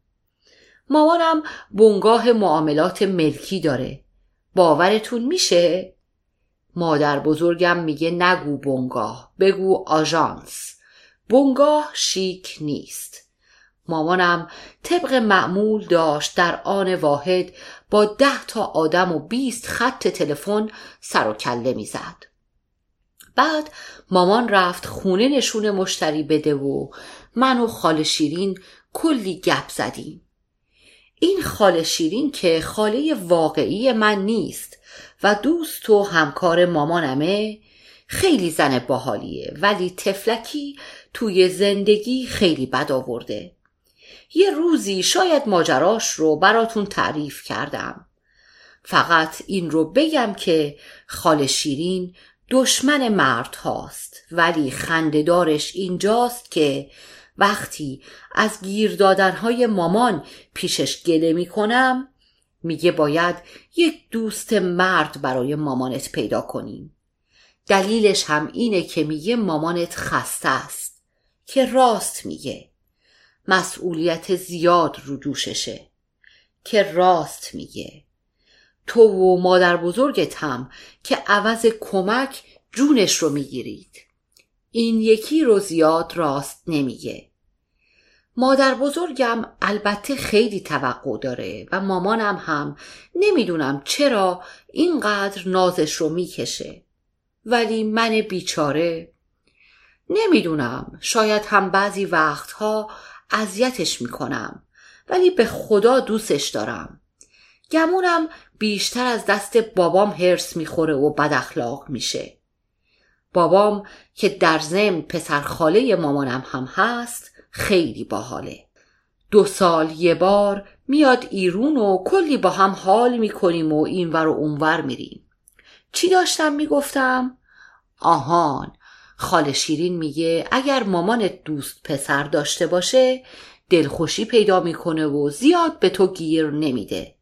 مامانم بنگاه معاملات ملکی داره. باورتون میشه؟ مادر بزرگم میگه نگو بنگاه بگو آژانس. بنگاه شیک نیست. مامانم طبق معمول داشت در آن واحد با ده تا آدم و بیست خط تلفن سر و کله می‌زد. بعد مامان رفت خونه نشون مشتری بده و من و خال شیرین کلی گپ زدیم. این خاله شیرین که خاله واقعی من نیست و دوست و همکار مامانمه خیلی زن باحالیه ولی تفلکی توی زندگی خیلی بد آورده. یه روزی شاید ماجراش رو براتون تعریف کردم. فقط این رو بگم که خال شیرین دشمن مرد هاست ولی خندهدارش اینجاست که وقتی از گیر دادنهای مامان پیشش گله می‌کنم میگه باید یک دوست مرد برای مامانت پیدا کنیم. دلیلش هم اینه که میگه مامانت خسته است که راست میگه. مسئولیت زیاد رو دوششه که راست میگه. تو و مادر بزرگت هم که عوض کمک جونش رو می‌گیرید. این یکی رو زیاد راست نمیگه. مادر بزرگم البته خیلی توقع داره و مامانم هم نمی‌دونم چرا اینقدر نازش رو می‌کشه. ولی من بیچاره نمی‌دونم. شاید هم بعضی وقتها اذیتش می‌کنم. ولی به خدا دوستش دارم. گمونم بیشتر از دست بابام هرس می‌خوره و بد اخلاق میشه. بابام که در ضمن پسر خاله مامانم هم هست خیلی باحاله. دو سال یه بار میاد ایرون و کلی با هم حال می‌کنیم و اینور و اونور میریم. چی داشتم می‌گفتم؟ آهان خاله شیرین میگه اگر مامانت دوست پسر داشته باشه دلخوشی پیدا می‌کنه و زیاد به تو گیر نمیده.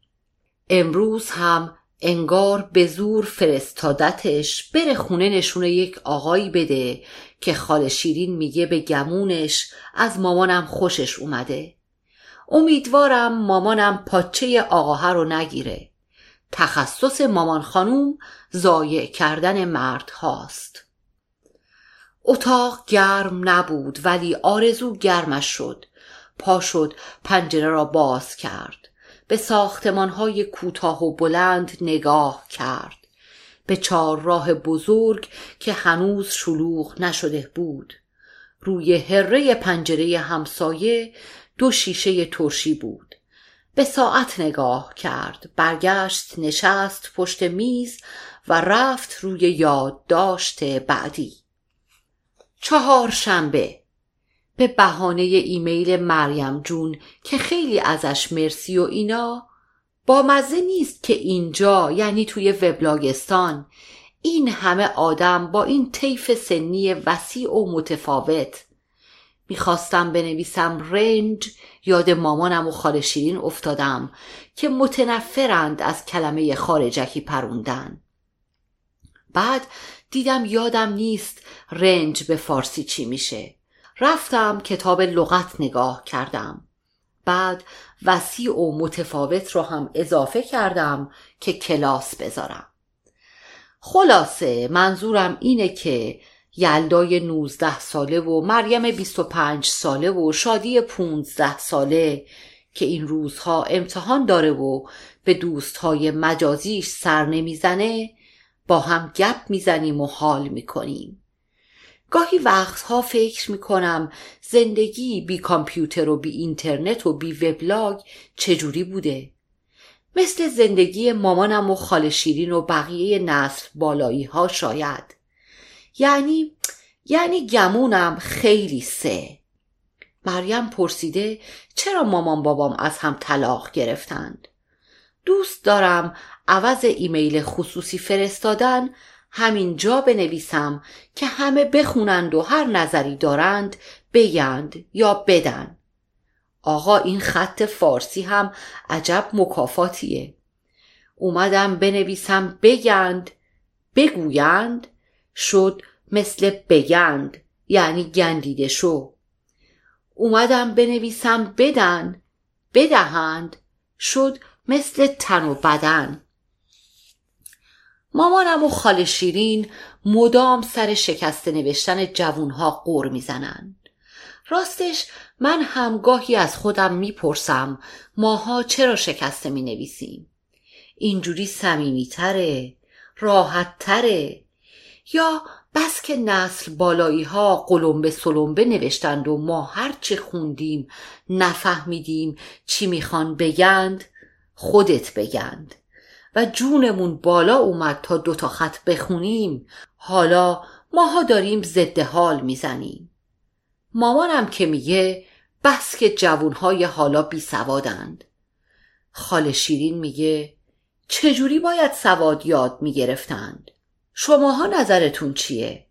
امروز هم انگار به زور فرستادتش بره خونه نشونه یک آقایی بده که خاله شیرین میگه به گمونش از مامانم خوشش اومده. امیدوارم مامانم پاچه آقاها رو نگیره. تخصص مامان خانوم زایع کردن مرد هاست. اتاق گرم نبود ولی آرزو گرمش شد. پا شد پنجره را باز کرد. به های کوتاه و بلند نگاه کرد. به چهار راه بزرگ که هنوز شلوغ نشده بود. روی هره پنجره همسایه دو شیشه ترشی بود. به ساعت نگاه کرد. برگشت نشست پشت میز و رفت روی یادداشت بعدی. چهار شنبه به بهانه ایمیل مریم جون که خیلی ازش مرسی و اینا با مزه نیست که اینجا یعنی توی وبلاگستان این همه آدم با این طیف سنی وسیع و متفاوت. می‌خواستم بنویسم رنج یاد مامانم و خال شیرین افتادم که متنفرند از کلمه خارجکی پروندن. بعد دیدم یادم نیست رنج به فارسی چی میشه. رفتم کتاب لغت نگاه کردم. بعد وسیع و متفاوت رو هم اضافه کردم که کلاس بذارم. خلاصه منظورم اینه که یلدای 19 ساله و مریم 25 ساله و شادی 15 ساله که این روزها امتحان داره و به دوستهای مجازیش سر نمی‌زنه با هم گپ می‌زنیم و حال می‌کنیم. گاهی وقتها فکر می‌کنم زندگی بی کامپیوتر و بی اینترنت و بی وبلاگ چجوری بوده؟ مثل زندگی مامانم و خال شیرین و بقیه نسل بالایی ها شاید. یعنی یعنی گمونم خیلی سه. مریم پرسیده چرا مامان بابام از هم طلاق گرفتند؟ دوست دارم عوض ایمیل خصوصی فرستادن همینجا بنویسم که همه بخونند و هر نظری دارند بگند یا بدن. آقا این خط فارسی هم عجب مکافاتیه. اومدم بنویسم بگند بگویند شد مثل بگند یعنی گندیده شو. اومدم بنویسم بدن بدهند شد مثل تن و بدن. مامانم و خال شیرین مدام سر شکسته نوشتن جوونها قور می‌زنن. راستش من همگاهی از خودم می‌پرسم ماها چرا شکسته می نویسیم اینجوری سمیمیتره راحتتره؟ یا بس که نسل بالایی ها قلمبه سلمبه نوشتند و ما هرچه خوندیم نفهمیدیم چی می‌خوان بگند خودت بگند. و جونمون بالا اومد تا دوتا خط بخونیم. حالا ماها داریم ضد حال می‌زنیم. مامانم که میگه بس که جوونهای حالا بی سوادند. خال شیرین میگه چجوری باید سواد یاد می‌گرفتند؟ شماها نظرتون چیه؟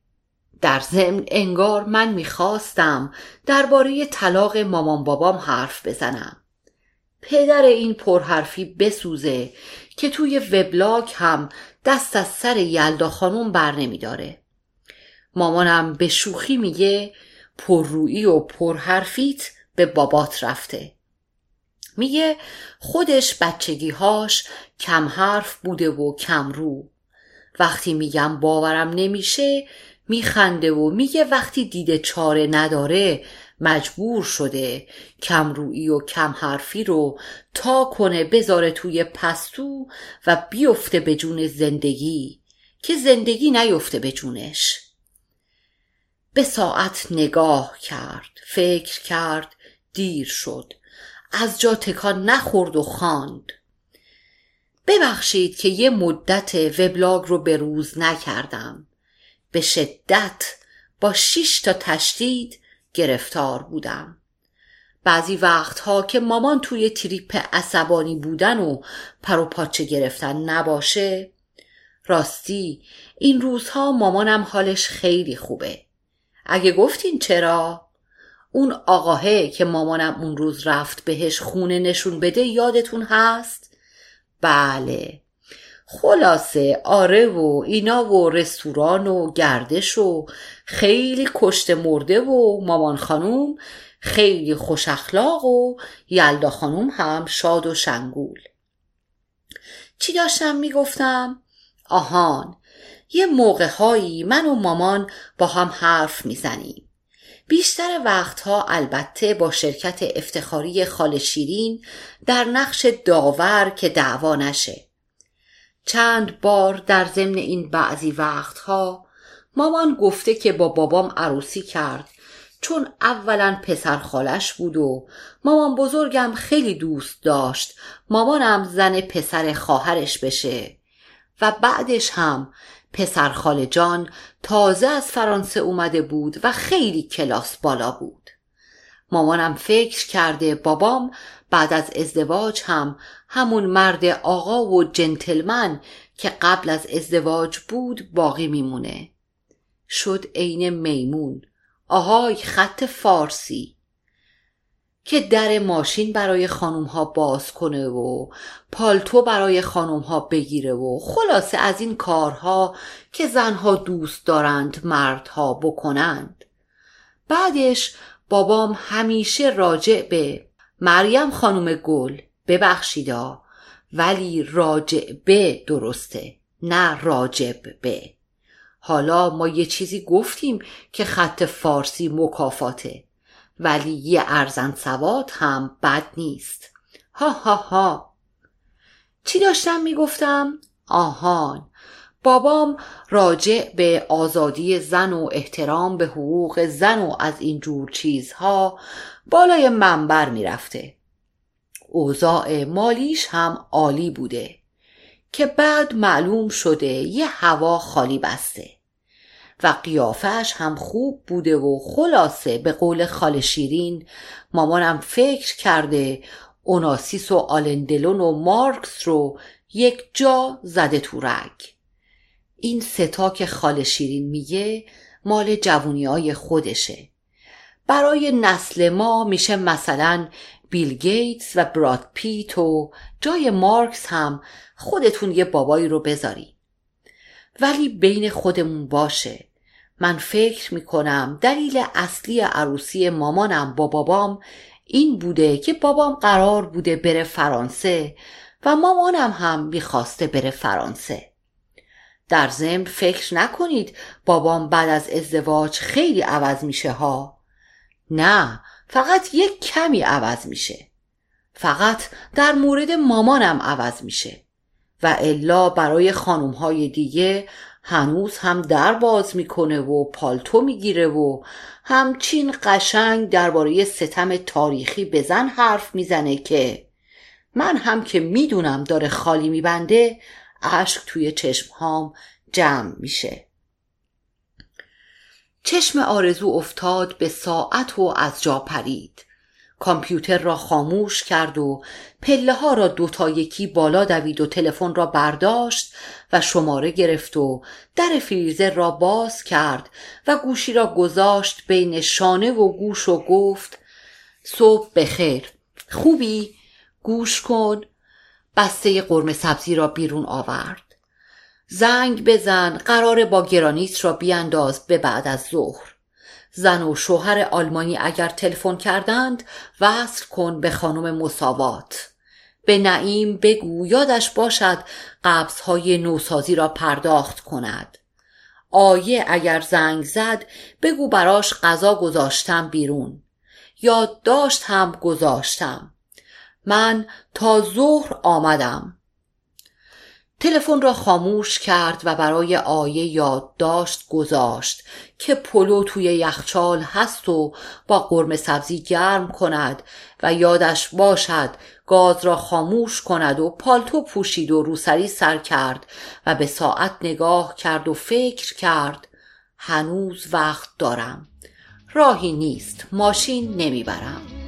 در ضمن انگار من می‌خواستم درباره طلاق مامان بابام حرف بزنم. پدر این پرحرفی بسوزه که توی وبلاگ هم دست از سر یلدا خانوم بر نمیداره. مامانم به شوخی میگه پررویی و پرحرفیت به بابات رفته. میگه خودش بچگیهاش کم حرف بوده و کم رو. وقتی میگم باورم نمیشه میخنده و میگه وقتی دیده چاره نداره مجبور شده کم روی و کم حرفی رو تا کنه بذاره توی پستو و بیفته به جون زندگی که زندگی نیفته به جونش. به ساعت نگاه کرد فکر کرد دیر شد. از جا تکان نخورد و خواند. ببخشید که یه مدت وبلاگ رو به روز نکردم. به شدت با شش تا تشدید گرفتار بودم. بعضی وقتها که مامان توی تریپ عصبانی بودن و پروپاچه گرفتن نباشه راستی این روزها مامانم حالش خیلی خوبه. اگه گفتین چرا؟ اون آقاهه که مامانم اون روز رفت بهش خونه نشون بده یادتون هست؟ بله. خلاصه آره و اینا و رستوران و گردش و خیلی کشت مرده و مامان خانوم خیلی خوش اخلاق و یلدا خانوم هم شاد و شنگول. چی داشتم می‌گفتم؟ آهان یه موقع هایی من و مامان با هم حرف می‌زنیم. بیشتر وقتها البته با شرکت افتخاری خال شیرین در نقش داور که دعوا نشه. چند بار در ضمن این بعضی وقتها مامان گفته که با بابام عروسی کرد. چون اولا پسر خالش بود و مامان بزرگم خیلی دوست داشت. مامانم زن پسر خواهرش بشه. و بعدش هم پسر خاله جان تازه از فرانسه اومده بود و خیلی کلاس بالا بود. مامانم فکر کرده بابام بعد از ازدواج هم همون مرد آقا و جنتلمن که قبل از ازدواج بود باقی میمونه. شد عین میمون. آهای خط فارسی. که در ماشین برای خانوم ها باز کنه و پالتو برای خانوم ها بگیره و خلاصه از این کارها که زنها دوست دارند مردها بکنند. بعدش بابام همیشه راجع به مریم خانم گل ببخشیدا ولی راجع به درسته نه راجب به. حالا ما یه چیزی گفتیم که خط فارسی مکافاته ولی یه ارزن سواد هم بد نیست. ها ها ها. چی داشتم می‌گفتم؟ آهان. بابام راجع به آزادی زن و احترام به حقوق زن و از این جور چیزها بالای منبر می‌رفته. اوضاع مالیش هم عالی بوده. که بعد معلوم شده یه هوا خالی بسته و قیافش هم خوب بوده و خلاصه به قول خال شیرین مامانم فکر کرده اوناسیس و آلندلون و مارکس رو یک جا زده تو رگ. این ستا که خال شیرین میگه مال جوونی های خودشه. برای نسل ما میشه مثلا بیل گیتس و براد پیت و جای مارکس هم خودتون یه بابایی رو بذاری. ولی بین خودمون باشه. من فکر می‌کنم دلیل اصلی عروسی مامانم با بابام این بوده که بابام قرار بوده بره فرانسه و مامانم هم می‌خواسته بره فرانسه. در ضمن فکر نکنید بابام بعد از ازدواج خیلی عوض میشه ها؟ نه فقط یک کمی عوض میشه. فقط در مورد مامانم عوض میشه. و الا برای خانوم های دیگه هنوز هم در باز می‌کنه و پالتو می‌گیره و همچین قشنگ درباره ستم تاریخی بزن حرف می‌زنه که من هم که می‌دونم داره خالی میبنده اشک توی چشمهام جمع میشه. چشم آرزو افتاد به ساعت و از جا پرید. کامپیوتر را خاموش کرد و پله ها را دوتا یکی بالا دوید و تلفن را برداشت و شماره گرفت و در فریزر را باز کرد و گوشی را گذاشت بین شانه و گوش و گفت صبح بخیر. خوبی؟ گوش کن. بسته قرمه سبزی را بیرون آورد. زنگ بزن قرار با گرانیت را بیانداز به بعد از ظهر. زن و شوهر آلمانی اگر تلفن کردند وصل کن به خانم مساوات. به نعیم بگو یادش باشد قبضهای نوسازی را پرداخت کند. آیه اگر زنگ زد بگو براش غذا گذاشتم بیرون. یادداشت هم گذاشتم. من تا ظهر آمدم. تلفن را خاموش کرد و برای آیه یادداشت گذاشت. که پلو توی یخچال هست و با قرمه سبزی گرم کند و یادش باشد گاز را خاموش کند و پالتو پوشید و روسری سر کرد و به ساعت نگاه کرد و فکر کرد هنوز وقت دارم. راهی نیست ماشین نمی‌برم.